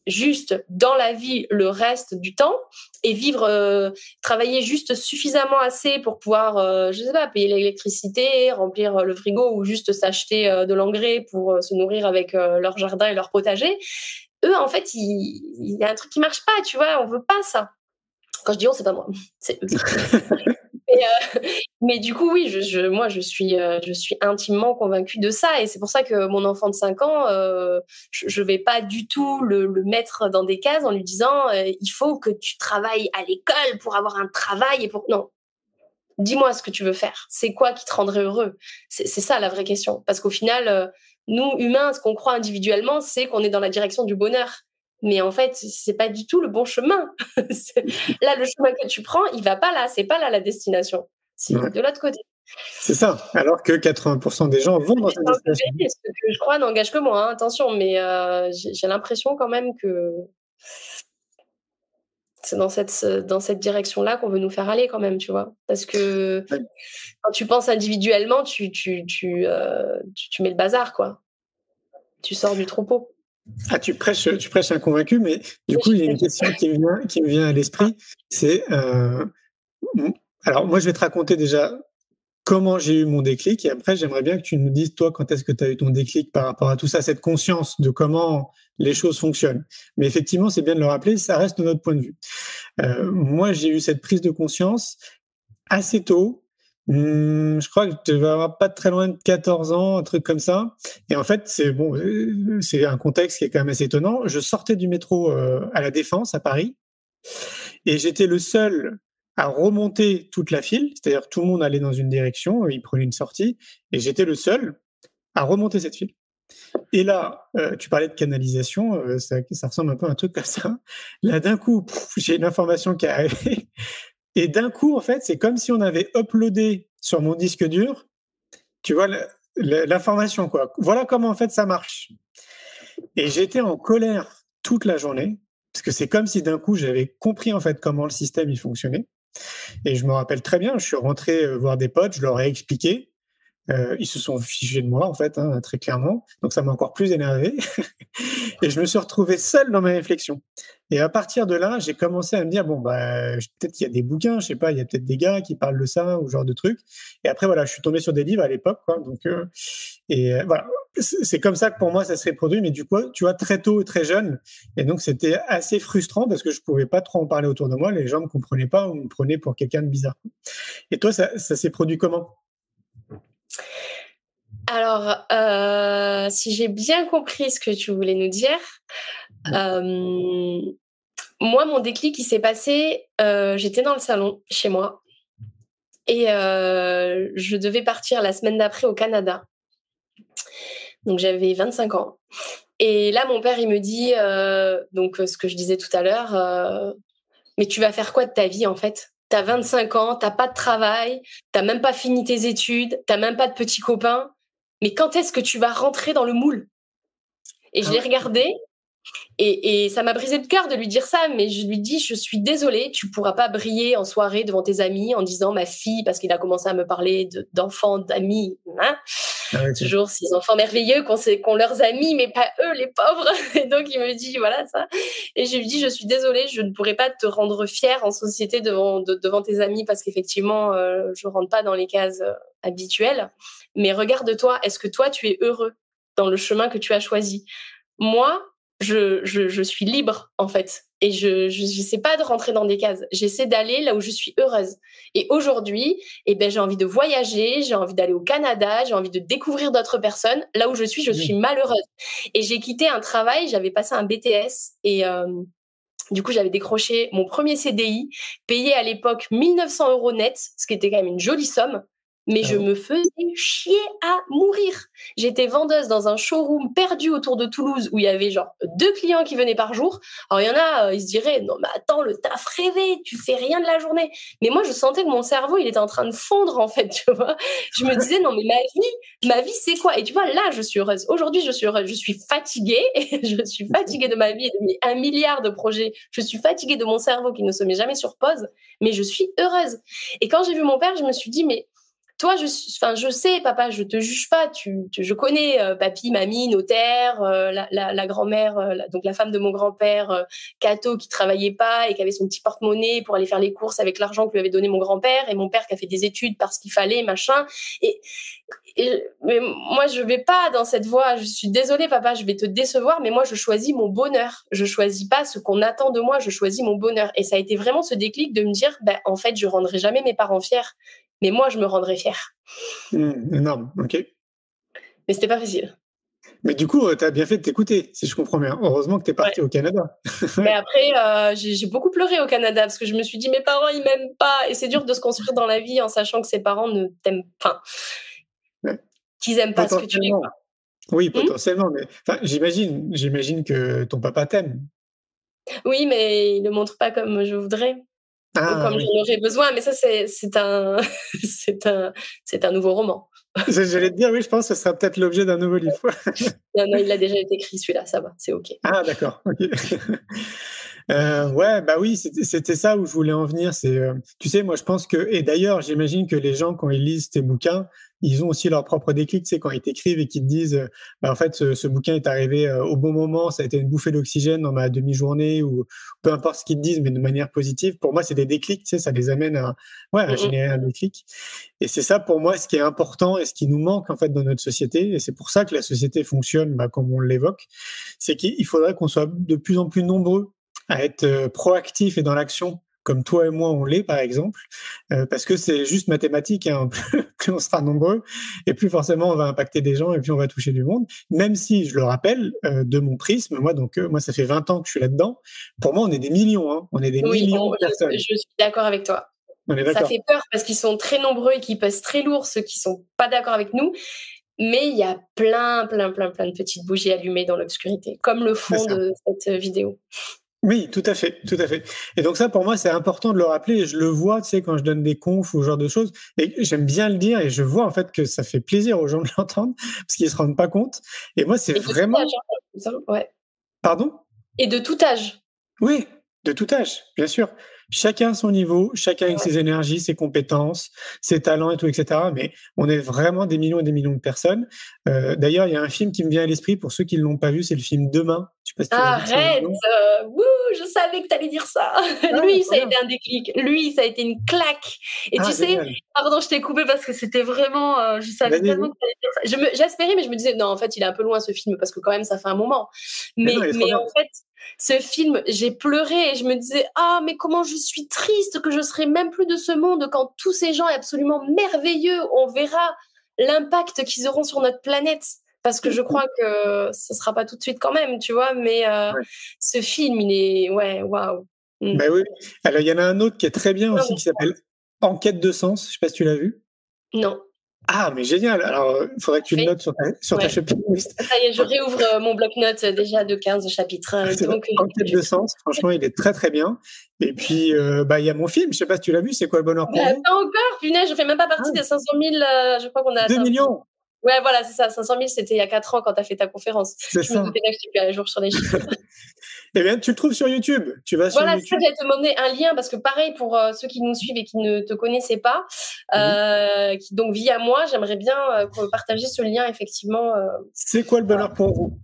Speaker 2: juste dans la vie le reste du temps et vivre, euh, travailler juste suffisamment assez pour pouvoir, euh, je sais pas, payer l'électricité, remplir euh, le frigo ou juste s'acheter de l'engrais pour se nourrir avec leur jardin et leur potager. Eux, en fait, il, y a un truc qui marche pas, tu vois, on veut pas ça. Quand je dis on, c'est pas moi, c'est eux. Euh, mais, du coup, oui, je, moi, je suis, euh, je suis intimement convaincue de ça. Et c'est pour ça que mon enfant de 5 ans, euh, je ne vais pas du tout le, mettre dans des cases en lui disant il faut que tu travailles à l'école pour avoir un travail. et pour Non. Dis-moi ce que tu veux faire. C'est quoi qui te rendrait heureux? C'est ça la vraie question. Parce qu'au final, nous, humains, ce qu'on croit individuellement, c'est qu'on est dans la direction du bonheur mais en fait c'est pas du tout le bon chemin. Là le chemin que tu prends il va pas là. C'est pas là la destination. C'est de l'autre côté.
Speaker 1: C'est ça. Alors que 80% des gens vont dans cette destination.
Speaker 2: ce que je crois n'engage que moi hein, attention mais euh, j'ai l'impression quand même que c'est dans cette dans cette direction là qu'on veut nous faire aller quand même tu vois. Parce que quand tu penses individuellement tu tu tu, euh, tu, tu mets le bazar quoi. Tu sors du troupeau
Speaker 1: ah, tu prêches, tu prêches un convaincu, mais du coup, il y a une question qui me vient, qui me vient à l'esprit. C'est, euh, alors moi, je vais te raconter déjà comment j'ai eu mon déclic, et après, j'aimerais bien que tu nous dises toi quand est-ce que tu as eu ton déclic par rapport à tout ça, cette conscience de comment les choses fonctionnent. Mais effectivement, c'est bien de le rappeler, ça reste notre point de vue. Euh, moi, j'ai eu cette prise de conscience assez tôt, Mmh, je crois que tu vas avoir pas très loin de 14 ans, un truc comme ça. Et en fait, c'est bon, euh, c'est un contexte qui est quand même assez étonnant. Je sortais du métro euh, à la Défense à Paris et j'étais le seul à remonter toute la file, c'est-à-dire tout le monde allait dans une direction, il prenait une sortie et j'étais le seul à remonter cette file. Et là, euh, tu parlais de canalisation, ça, ça, ressemble un peu à un truc comme ça. Là, d'un coup, j'ai une information qui est arrivée. Et d'un coup, en fait, c'est comme si on avait uploadé sur mon disque dur, tu vois, l'information, quoi. Voilà comment, en fait, ça marche. Et j'étais en colère toute la journée, parce que c'est comme si d'un coup, j'avais compris, en fait, comment le système, il fonctionnait. Et je me rappelle très bien, je suis rentré euh, voir des potes, je leur ai expliqué. Euh, ils se sont fichés de moi, en fait, hein, très clairement. Donc, ça m'a encore plus énervé. et je me suis retrouvé seul dans mes réflexions. Et à partir de là, j'ai commencé à me dire, bon, bah, peut-être qu'il y a des bouquins, je sais pas, il y a peut-être des gars qui parlent de ça ou genre de trucs. Et après, voilà, je suis tombé sur des livres à l'époque, euh, et euh, voilà. C'est comme ça que pour moi, ça se reproduit. Mais du coup, tu vois, très tôt, très jeune. Et donc, c'était assez frustrant parce que je pouvais pas trop en parler autour de moi. Les gens me comprenaient pas ou me prenaient pour quelqu'un de bizarre. Et toi, ça s'est produit comment?
Speaker 2: Alors, euh, si j'ai bien compris ce que tu voulais nous dire, euh, moi, mon déclic, qui s'est passé, euh, j'étais dans le salon chez moi et je devais partir la semaine d'après au Canada. Donc, j'avais 25 ans. Et là, mon père, il me dit, donc ce que je disais tout à l'heure, mais tu vas faire quoi de ta vie en fait? T'as 25 ans, t'as pas de travail, t'as même pas fini tes études, t'as même pas de petits copains. Mais quand est-ce que tu vas rentrer dans le moule? Et je ah l'ai regardé Et, et ça m'a brisé le cœur de lui dire ça, mais je lui dis, je suis désolée, tu pourras pas briller en soirée devant tes amis en disant ma fille, parce qu'il a commencé à me parler d'enfants, d'amis, hein ah toujours ces enfants merveilleux qu'on qu'on leurs amis, mais pas eux, les pauvres. Et donc il me dit, voilà ça. Et je lui dis, je suis désolée, je ne pourrai pas te rendre fière en société devant, devant tes amis, parce qu'effectivement, euh, je rentre pas dans les cases euh, habituelles. Mais regarde-toi, est-ce que toi, tu es heureux dans le chemin que tu as choisi? Moi, je, je, suis libre en fait. Et je ne sais pas de rentrer dans des cases. J'essaie d'aller là où je suis heureuse. Et aujourd'hui, eh ben, j'ai envie de voyager, j'ai envie d'aller au Canada, j'ai envie de découvrir d'autres personnes. Là où je suis, je suis malheureuse. Et j'ai quitté un travail, j'avais passé un BTS et euh, du coup, j'avais décroché mon premier CDI, payé à l'époque 1900 euros net, ce qui était quand même une jolie somme mais ah je me faisais chier à mourir. J'étais vendeuse dans un showroom perdu autour de Toulouse où il y avait genre deux clients qui venaient par jour. Alors il y en a, euh, ils se diraient non mais attends le taf rêvé, tu fais rien de la journée. Mais moi je sentais que mon cerveau il était en train de fondre en fait, tu vois. Je me disais non mais ma vie, ma vie c'est quoi? Et tu vois là je suis heureuse. Aujourd'hui je suis heureuse, je suis fatiguée, je suis fatiguée de ma vie, de mes un milliard de projets. Je suis fatiguée de mon cerveau qui ne se met jamais sur pause, mais je suis heureuse. Et quand j'ai vu mon père, je me suis dit mais toi, je, sais, papa, je te juge pas. Je connais euh, papy, mamie, notaire, euh, la grand-mère, euh, donc la femme de mon grand-père, Cato, qui travaillait pas et qui avait son petit porte-monnaie pour aller faire les courses avec l'argent que lui avait donné mon grand-père, et mon père qui a fait des études parce qu'il fallait, machin. Et, mais moi, je vais pas dans cette voie. Je suis désolée, papa, je vais te décevoir, mais moi, je choisis mon bonheur. Je choisis pas ce qu'on attend de moi. Je choisis mon bonheur. Et ça a été vraiment ce déclic de me dire, ben, en fait, je rendrai jamais mes parents fiers mais moi, je me rendrais fière.
Speaker 1: Mmh, énorme, ok.
Speaker 2: Mais c'était pas facile.
Speaker 1: Mais du coup, tu as bien fait de t'écouter, si je comprends bien. Heureusement que tu es parti au Canada.
Speaker 2: mais après, euh, j'ai beaucoup pleuré au Canada parce que je me suis dit, mes parents, ils m'aiment pas. Et c'est dur de se construire dans la vie en sachant que ses parents ne t'aiment pas. Qu'ils aiment pas ce que tu fais.
Speaker 1: Oui, hmm? potentiellement. mais j'imagine, j'imagine que ton papa t'aime.
Speaker 2: Oui, mais il ne le montre pas comme je voudrais. Ah, comme j'en aurais besoin, mais ça, c'est un, c'est un, c'est un nouveau roman.
Speaker 1: J'allais te dire, oui, je pense que ce sera peut-être l'objet d'un nouveau livre.
Speaker 2: non, non, il a déjà été écrit, celui-là, ça va, c'est OK.
Speaker 1: Ah, d'accord, OK. Euh, ouais, bah oui, c'était ça où je voulais en venir. C'est, euh, tu sais, moi je pense que, et d'ailleurs, j'imagine que les gens quand ils lisent tes bouquins, ils ont aussi leur propre déclic. C'est quand ils t'écrivent et qu'ils te disent, euh, bah, en fait, ce, bouquin est arrivé au bon moment, ça a été une bouffée d'oxygène dans ma demi-journée ou peu importe ce qu'ils te disent, mais de manière positive. Pour moi, c'est des déclics. Tu sais, ça les amène à, ouais, à mmh générer un déclic. Et c'est ça pour moi ce qui est important et ce qui nous manque en fait dans notre société. Et c'est pour ça que la société fonctionne, bah, comme on l'évoque, c'est qu'il faudrait qu'on soit de plus en plus nombreux à être euh, proactif et dans l'action comme toi et moi on l'est par exemple, euh, parce que c'est juste mathématique. Hein. plus on sera nombreux et plus forcément on va impacter des gens et puis on va toucher du monde. Même si je le rappelle euh, de mon prisme, moi donc moi ça fait 20 ans que je suis là-dedans. Pour moi on est des millions, hein. on est des millions de personnes. Je,
Speaker 2: suis d'accord avec toi. ça fait peur parce qu'ils sont très nombreux et qu'ils pèsent très lourd ceux qui sont pas d'accord avec nous. Mais il y a plein, plein, plein, plein de petites bougies allumées dans l'obscurité, comme le fond de cette vidéo.
Speaker 1: Oui, tout à fait, tout à fait. Et donc ça, pour moi, c'est important de le rappeler. Et je le vois, tu sais, quand je donne des confs ou ce genre de choses. Et j'aime bien le dire. Et je vois en fait que ça fait plaisir aux gens de l'entendre parce qu'ils se rendent pas compte. Et moi, c'est vraiment.
Speaker 2: Âge, hein, ouais.
Speaker 1: Pardon?
Speaker 2: Et de tout âge.
Speaker 1: Oui, de tout âge, bien sûr chacun à son niveau, chacun avec ses énergies, ses compétences, ses talents et tout, etc. Mais on est vraiment des millions et des millions de personnes. Euh, d'ailleurs, il y a un film qui me vient à l'esprit pour ceux qui ne l'ont pas vu, c'est le film Demain.
Speaker 2: Je sais pas Arrête euh, Je savais que tu allais dire ça. Ah, lui, ça a été un déclic. Lui, ça a été une claque. Et tu ah, sais, pardon, je t'ai coupé parce que c'était vraiment. Euh, je savais tellement que tu allais dire ça. J'espérais, mais je me disais, non, en fait, il est un peu loin ce film parce que quand même, ça fait un moment. Mais, mais en fait, ce film, j'ai pleuré et je me disais ah mais comment je suis triste que je serai même plus de ce monde quand tous ces gens absolument merveilleux, on verra l'impact qu'ils auront sur notre planète. Parce que je crois que ce sera pas tout de suite quand même, tu vois. Mais euh, ce film, il est ouais, waouh.
Speaker 1: Ben oui. Alors il y en a un autre qui est très bien aussi qui s'appelle Enquête de sens. Je sais pas si tu l'as vu.
Speaker 2: Non.
Speaker 1: Ah, mais génial. Alors, il faudrait que tu le notes sur ta, sur ta chapitre
Speaker 2: Ça y est, je réouvre euh, mon bloc-notes euh, déjà de 15 chapitres.
Speaker 1: Donc, en quête de sens, franchement, il est très très bien. Et puis, euh, bah, il y a mon film, je sais pas si tu l'as vu, c'est quoi le bonheur pour
Speaker 2: bah, Pas encore, punaise, je fais même pas partie ah. des 500 000, je crois qu'on a
Speaker 1: 2 millions
Speaker 2: Ouais, voilà, c'est ça. 500 000, c'était il y a 4 ans quand tu as fait ta conférence.
Speaker 1: C'est
Speaker 2: Je
Speaker 1: ça.
Speaker 2: me bien que à jour sur les chiffres.
Speaker 1: Eh bien, tu le trouves sur YouTube. Tu vas sur
Speaker 2: Voilà, c'est ça,
Speaker 1: YouTube.
Speaker 2: j'allais te demander un lien parce que pareil pour euh, ceux qui nous suivent et qui ne te connaissaient pas, euh, qui donc via moi, j'aimerais bien euh, partager ce lien effectivement.
Speaker 1: C'est quoi le bonheur pour vous?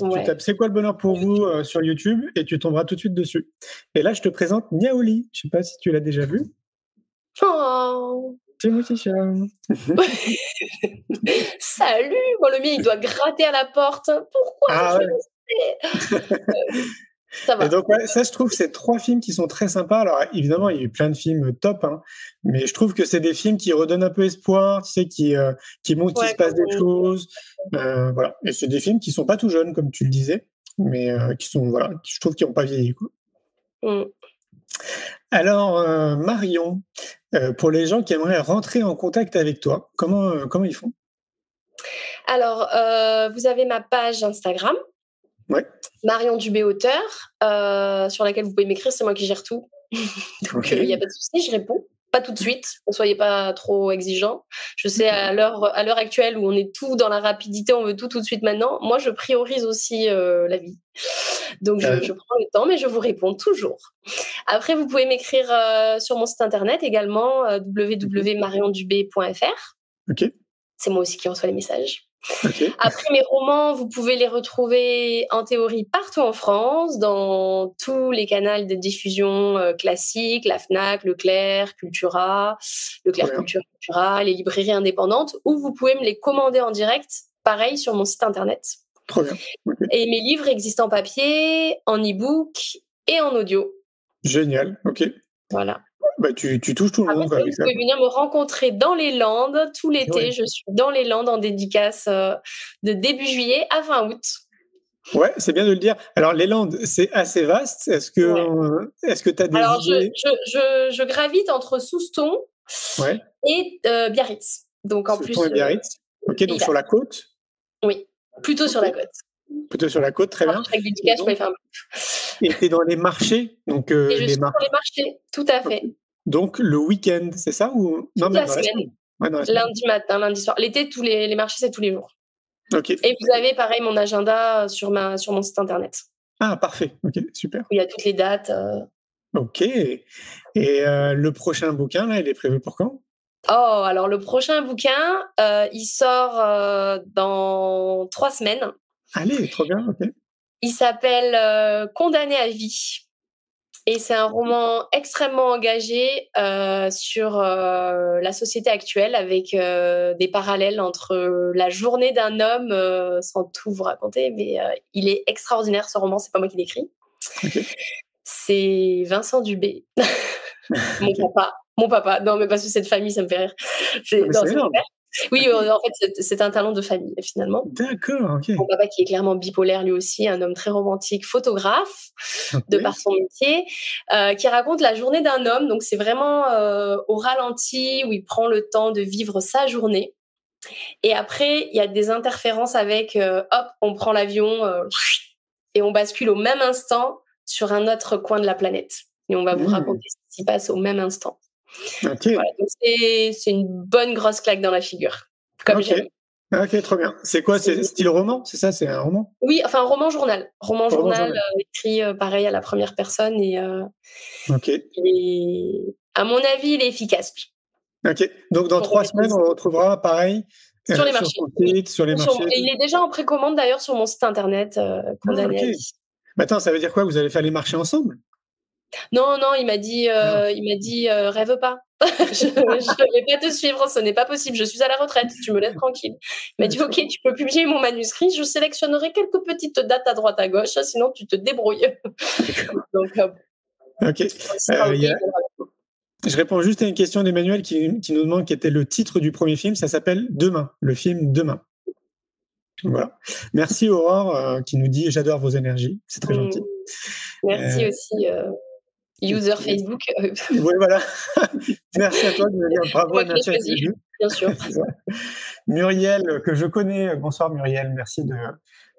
Speaker 2: Ouais.
Speaker 1: Tu tapes C'est quoi le bonheur pour vous sur YouTube et tu tomberas tout de suite dessus. Et là, je te présente Niaoli. Je sais pas si tu l'as déjà vu.
Speaker 2: Oh,
Speaker 1: C'est moi, c'est ça.
Speaker 2: salut, bon, le mien il doit gratter à la porte. Pourquoi
Speaker 1: Ah
Speaker 2: je
Speaker 1: ouais.
Speaker 2: Euh, Ça va.
Speaker 1: Et donc, ouais, ça, je trouve, c'est trois films qui sont très sympas. Alors, évidemment, il y a eu plein de films top, hein, mais je trouve que c'est des films qui redonnent un peu espoir, tu sais, qui, euh, qui montrent qu'il se passe des choses. Euh, voilà. Et c'est des films qui sont pas tout jeunes, comme tu le disais, mais euh, qui sont, voilà, je trouve qu'ils n'ont pas vieilli. Quoi.
Speaker 2: Mm.
Speaker 1: Alors, Marion, pour les gens qui aimeraient rentrer en contact avec toi, comment, comment ils font?
Speaker 2: Alors, euh, vous avez ma page Instagram.
Speaker 1: Ouais.
Speaker 2: Marion Dubé auteur, euh, sur laquelle vous pouvez m'écrire, c'est moi qui gère tout. Donc, il n'y a pas de souci, je réponds. Pas tout de suite, ne soyez pas trop exigeants. Je sais, à l'heure, à l'heure actuelle où on est tout dans la rapidité, on veut tout tout de suite maintenant. Moi, je priorise aussi euh, la vie. Donc, je,
Speaker 1: Ouais.
Speaker 2: je prends le temps, mais je vous réponds toujours. Après, vous pouvez m'écrire euh, sur mon site internet également, euh, www.mariondubé.fr.
Speaker 1: Ok.
Speaker 2: C'est moi aussi qui reçois les messages. Après, mes romans, vous pouvez les retrouver en théorie partout en France, dans tous les canaux de diffusion euh, classiques, la FNAC, Leclerc, Cultura, Leclerc. Culture, Cultura, les librairies indépendantes, ou vous pouvez me les commander en direct, pareil, sur mon site internet.
Speaker 1: Trop bien.
Speaker 2: Et mes livres existent en papier, en e-book et en audio.
Speaker 1: Génial. Ok.
Speaker 2: Voilà.
Speaker 1: Bah, tu, tu touches tout le monde.
Speaker 2: vous
Speaker 1: avec ça.
Speaker 2: pouvez venir me rencontrer dans les Landes tout l'été.
Speaker 1: Ouais.
Speaker 2: Je suis dans les Landes en dédicace euh, de début juillet à fin août.
Speaker 1: Ouais, c'est bien de le dire. Alors, les Landes, c'est assez vaste. Est-ce que
Speaker 2: Ouais.
Speaker 1: euh, est-ce que tu as des
Speaker 2: Alors, je,
Speaker 1: idées?
Speaker 2: je, je, je gravite entre Souston
Speaker 1: Ouais.
Speaker 2: et euh, Biarritz. Donc, en
Speaker 1: Sur
Speaker 2: plus,
Speaker 1: et
Speaker 2: euh,
Speaker 1: Biarritz. Ok, donc
Speaker 2: Biarritz.
Speaker 1: sur la côte?
Speaker 2: oui, plutôt sur la côte.
Speaker 1: Plutôt sur la côte, très bien.
Speaker 2: Avec.
Speaker 1: Et tu es dans les marchés. Donc, euh,
Speaker 2: Et je
Speaker 1: les
Speaker 2: suis
Speaker 1: mar-
Speaker 2: sur les marchés, tout à fait.
Speaker 1: donc le week-end, c'est ça ou
Speaker 2: la
Speaker 1: dans
Speaker 2: semaine.
Speaker 1: Ouais, dans la semaine.
Speaker 2: Lundi matin, lundi soir. L'été, tous les, les marchés, c'est tous les jours. Et vous avez, pareil, mon agenda sur, ma, sur mon site internet,
Speaker 1: Ah, parfait. Ok, super.
Speaker 2: où il y a toutes les dates. euh.
Speaker 1: Ok. Et euh, le prochain bouquin, là, il est prévu pour quand?
Speaker 2: Oh, alors le prochain bouquin, euh, il sort euh, dans trois semaines.
Speaker 1: Allez, trop bien. Ok.
Speaker 2: Il s'appelle euh, Condamné à vie. Et c'est un roman extrêmement engagé euh, sur euh, la société actuelle avec des parallèles entre la journée d'un homme, sans tout vous raconter, mais il est extraordinaire ce roman, c'est pas moi qui l'écris. C'est Vincent Dubé, mon papa. Mon papa, non mais parce que cette famille, ça me fait rire. C'est- Oui, euh, en fait, c'est- un talent de famille finalement.
Speaker 1: D'accord. Ok.
Speaker 2: Mon papa qui est clairement bipolaire lui aussi, un homme très romantique, photographe de par son métier, euh, qui raconte la journée d'un homme. Donc c'est vraiment euh, au ralenti où il prend le temps de vivre sa journée. Et après, il y a des interférences avec euh, hop, on prend l'avion et on bascule au même instant sur un autre coin de la planète. Et on va vous
Speaker 1: Mmh.
Speaker 2: raconter ce qui s'y passe au même instant. Voilà, donc c'est une bonne grosse claque dans la figure. Comme
Speaker 1: Ok.
Speaker 2: j'aime.
Speaker 1: Ok, trop bien. C'est quoi C'est style roman C'est ça C'est un roman?
Speaker 2: Oui, enfin roman journal. Roman,
Speaker 1: Roman
Speaker 2: journal,
Speaker 1: journal.
Speaker 2: euh, écrit euh, pareil à la première personne et euh,
Speaker 1: Ok.
Speaker 2: est, à mon avis, il est efficace.
Speaker 1: Ok. Donc dans
Speaker 2: Pour
Speaker 1: trois semaines, on le retrouvera pareil
Speaker 2: Sur les marchés.
Speaker 1: site, sur les marchés.
Speaker 2: et il est déjà en précommande d'ailleurs sur mon site internet.
Speaker 1: Ah. Mais attends, ça veut dire quoi? Vous allez faire les marchés ensemble?
Speaker 2: Non, non, il m'a dit, euh, il m'a dit, euh, rêve pas. je ne vais pas te suivre, ce n'est pas possible. Je suis à la retraite, tu me laisses tranquille. Il m'a dit, ok, tu peux publier mon manuscrit, je sélectionnerai quelques petites dates à droite à gauche, sinon tu te débrouilles. Donc, euh,
Speaker 1: Ok. Je réponds juste à une question d'Emmanuel qui, qui nous demande quel était le titre du premier film. Ça s'appelle Demain, le film Demain. Voilà. Merci Aurore qui nous dit j'adore vos énergies. C'est très gentil.
Speaker 2: Mm. Merci
Speaker 1: Euh,
Speaker 2: aussi, user Facebook, euh,
Speaker 1: Oui, voilà. merci à toi de me dire bravo
Speaker 2: qui
Speaker 1: merci à
Speaker 2: bien sûr.
Speaker 1: Muriel, que je connais. Bonsoir Muriel, merci de,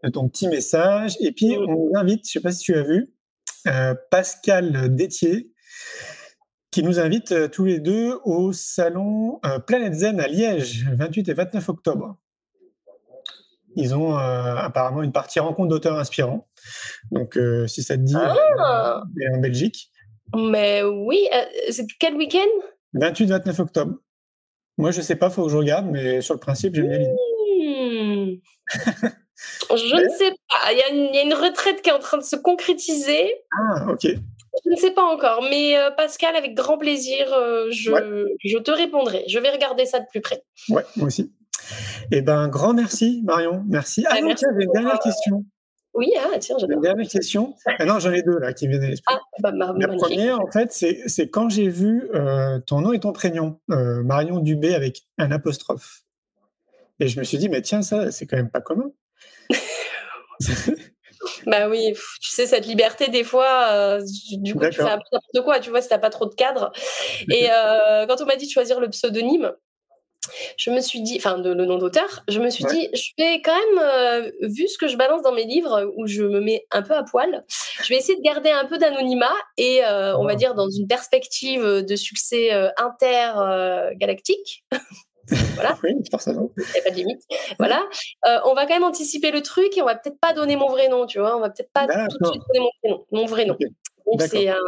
Speaker 1: de ton petit message. Et puis,
Speaker 2: Mm.
Speaker 1: on invite, je ne sais pas si tu as vu, euh, Pascal Détier, qui nous invite euh, tous les deux au salon euh, Planète Zen à Liège, le 28 et 29 octobre. ils ont euh, apparemment une partie rencontre d'auteurs inspirants. Donc, euh, si ça te dit,
Speaker 2: Ah.
Speaker 1: euh, en Belgique,
Speaker 2: Mais oui, euh, c'est quel week-end?
Speaker 1: 28-29 octobre. Moi, je sais pas, faut que je regarde, mais sur le principe, j'aime bien l'idée.
Speaker 2: Hmm. Je ne sais pas. Il y, a une, il y a une retraite qui est en train de se concrétiser.
Speaker 1: Ah, ok.
Speaker 2: Je ne sais pas encore. Mais euh, Pascal, avec grand plaisir, euh, je, je te répondrai. Je vais regarder ça de plus près.
Speaker 1: Ouais, moi aussi. Eh ben, grand merci, Marion. Merci. Ah
Speaker 2: Ouais,
Speaker 1: non,
Speaker 2: merci
Speaker 1: tiens, j'ai une dernière question.
Speaker 2: Oui, ah, tiens,
Speaker 1: Une
Speaker 2: j'adore.
Speaker 1: dernière question. Ah non, j'en ai deux là qui viennent à l'esprit.
Speaker 2: Ah, bah, bah,
Speaker 1: La
Speaker 2: magnifique.
Speaker 1: première, en fait, c'est quand j'ai vu euh, ton nom et ton prénom, euh, Marion Dubé avec un apostrophe. Et je me suis dit, mais tiens, ça, c'est quand même pas commun.
Speaker 2: Bah oui, tu sais, cette liberté, des fois, euh, du- coup, tu fais
Speaker 1: D'accord.
Speaker 2: un peu n'importe quoi, tu vois, si t'as pas trop de cadre. Et quand on m'a dit de choisir le pseudonyme, je me suis dit, enfin, de- le nom d'auteur, je me suis
Speaker 1: Ouais.
Speaker 2: dit, je vais quand même, euh, vu ce que je balance dans mes livres, où je me mets un peu à poil, je vais essayer de garder un peu d'anonymat et, euh, on va dire, dans une perspective de succès euh, intergalactique, Voilà.
Speaker 1: oui, forcément.
Speaker 2: il n'y a pas de limite. Voilà. On va quand même anticiper le truc et on va peut-être pas donner mon vrai nom, tu vois. On va peut-être pas tout de suite donner mon mon vrai nom.
Speaker 1: Ok.
Speaker 2: Donc c'est un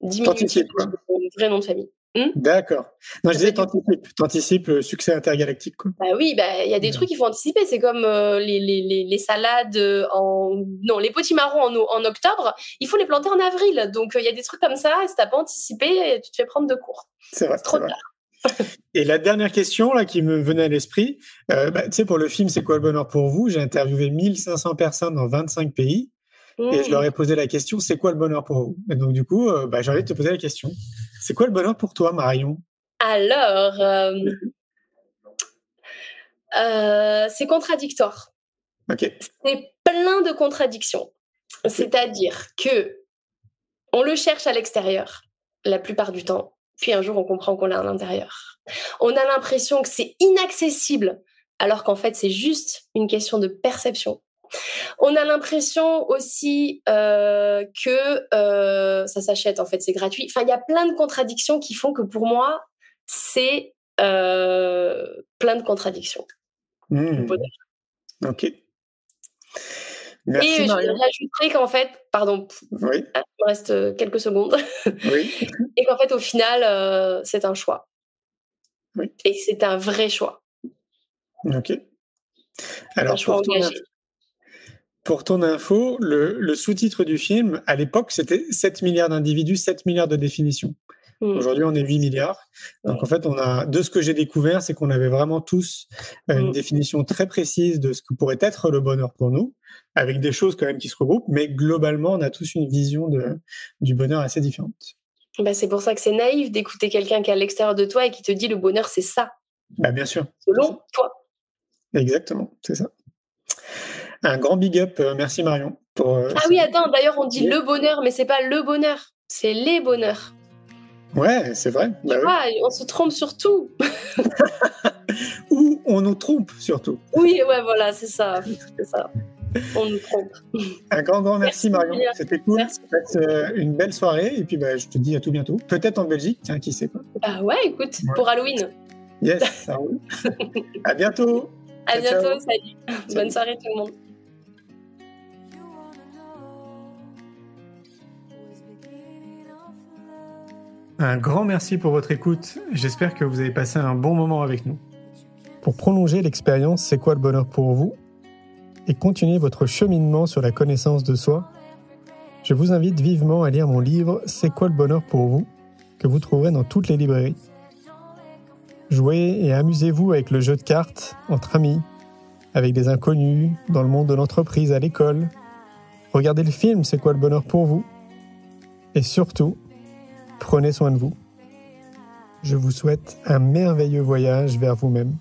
Speaker 2: diminutif de mon vrai nom de famille.
Speaker 1: D'accord. Non, je disais, t'anticipes, t'anticipes le succès intergalactique, quoi.
Speaker 2: Bah oui, bah il y a des trucs qu'il faut anticiper. C'est comme euh, les, les, les, salades euh, en non les potimarrons en, en octobre. Il faut les planter en avril. Donc euh, il y a des trucs comme ça. Et si t'as pas anticipé, tu te fais prendre de court.
Speaker 1: C'est vrai.
Speaker 2: C'est trop
Speaker 1: c'est vrai.
Speaker 2: tard.
Speaker 1: Et la dernière question là qui me venait à l'esprit, euh, bah, tu sais, pour le film C'est quoi le bonheur pour vous? J'ai interviewé 1500 personnes dans 25 pays et je leur ai posé la question C'est quoi le bonheur pour vous? Et donc, du coup, bah, j'ai envie de te poser la question C'est quoi le bonheur pour toi, Marion?
Speaker 2: Alors, euh, euh, c'est contradictoire. C'est plein de contradictions. C'est-à-dire que on le cherche à l'extérieur la plupart du temps, puis un jour on comprend qu'on l'a à l'intérieur. On a l'impression que c'est inaccessible, alors qu'en fait c'est juste une question de perception. On a l'impression aussi euh, que euh, ça s'achète, en fait c'est gratuit. Enfin, il y a plein de contradictions qui font que pour moi, c'est euh, plein de contradictions. Bonheur.
Speaker 1: Ok. Merci,
Speaker 2: Et je
Speaker 1: Marion.
Speaker 2: rajouterai qu'en fait, pardon,
Speaker 1: Oui,
Speaker 2: il me reste quelques secondes,
Speaker 1: oui.
Speaker 2: et qu'en fait, au final, euh, c'est un choix.
Speaker 1: Oui.
Speaker 2: Et c'est un vrai choix.
Speaker 1: Ok.
Speaker 2: un
Speaker 1: Alors,
Speaker 2: choix
Speaker 1: pour. Pour ton info, le, le sous-titre du film, à l'époque, c'était 7 milliards d'individus, 7 milliards de définitions.
Speaker 2: Hmm.
Speaker 1: Aujourd'hui, on est 8 milliards. Donc, en fait, on a, de ce que j'ai découvert, c'est qu'on avait vraiment tous euh, une
Speaker 2: Mm.
Speaker 1: définition très précise de ce que pourrait être le bonheur pour nous, avec des choses quand même qui se regroupent, mais globalement, on a tous une vision de, du bonheur assez différente.
Speaker 2: Bah, c'est pour ça que c'est naïf d'écouter quelqu'un qui est à l'extérieur de toi et qui te dit le bonheur, c'est ça,
Speaker 1: Bah, bien sûr.
Speaker 2: selon toi.
Speaker 1: Exactement, c'est ça. Un grand big up. euh, merci Marion. Pour, euh,
Speaker 2: Ah oui, attends, d'ailleurs, on dit
Speaker 1: Oui.
Speaker 2: le bonheur, mais c'est pas le bonheur, c'est les bonheurs.
Speaker 1: Ouais, c'est vrai. Bah oui.
Speaker 2: Ah, on se trompe sur tout.
Speaker 1: Ou on nous trompe surtout.
Speaker 2: Oui, ouais, voilà, c'est ça. C'est ça. On nous trompe.
Speaker 1: Un grand, grand merci,
Speaker 2: Merci,
Speaker 1: Marion. C'était cool.
Speaker 2: Merci.
Speaker 1: Euh, une belle soirée et puis bah, je te dis à tout bientôt. Peut-être en Belgique, tiens, qui sait quoi.
Speaker 2: Bah ouais, écoute,
Speaker 1: Ouais.
Speaker 2: pour Halloween.
Speaker 1: Yes, ça roule. à bientôt.
Speaker 2: À
Speaker 1: Ciao, ciao.
Speaker 2: bientôt, salut. Bonne soirée tout le monde.
Speaker 1: Un grand merci pour votre écoute. J'espère que vous avez passé un bon moment avec nous. Pour prolonger l'expérience C'est quoi le bonheur pour vous? Et continuer votre cheminement sur la connaissance de soi, je vous invite vivement à lire mon livre C'est quoi le bonheur pour vous? que vous trouverez dans toutes les librairies. Jouez et amusez-vous avec le jeu de cartes entre amis, avec des inconnus, dans le monde de l'entreprise, à l'école. Regardez le film C'est quoi le bonheur pour vous? Et surtout, Prenez soin de vous. Je vous souhaite un merveilleux voyage vers vous-même.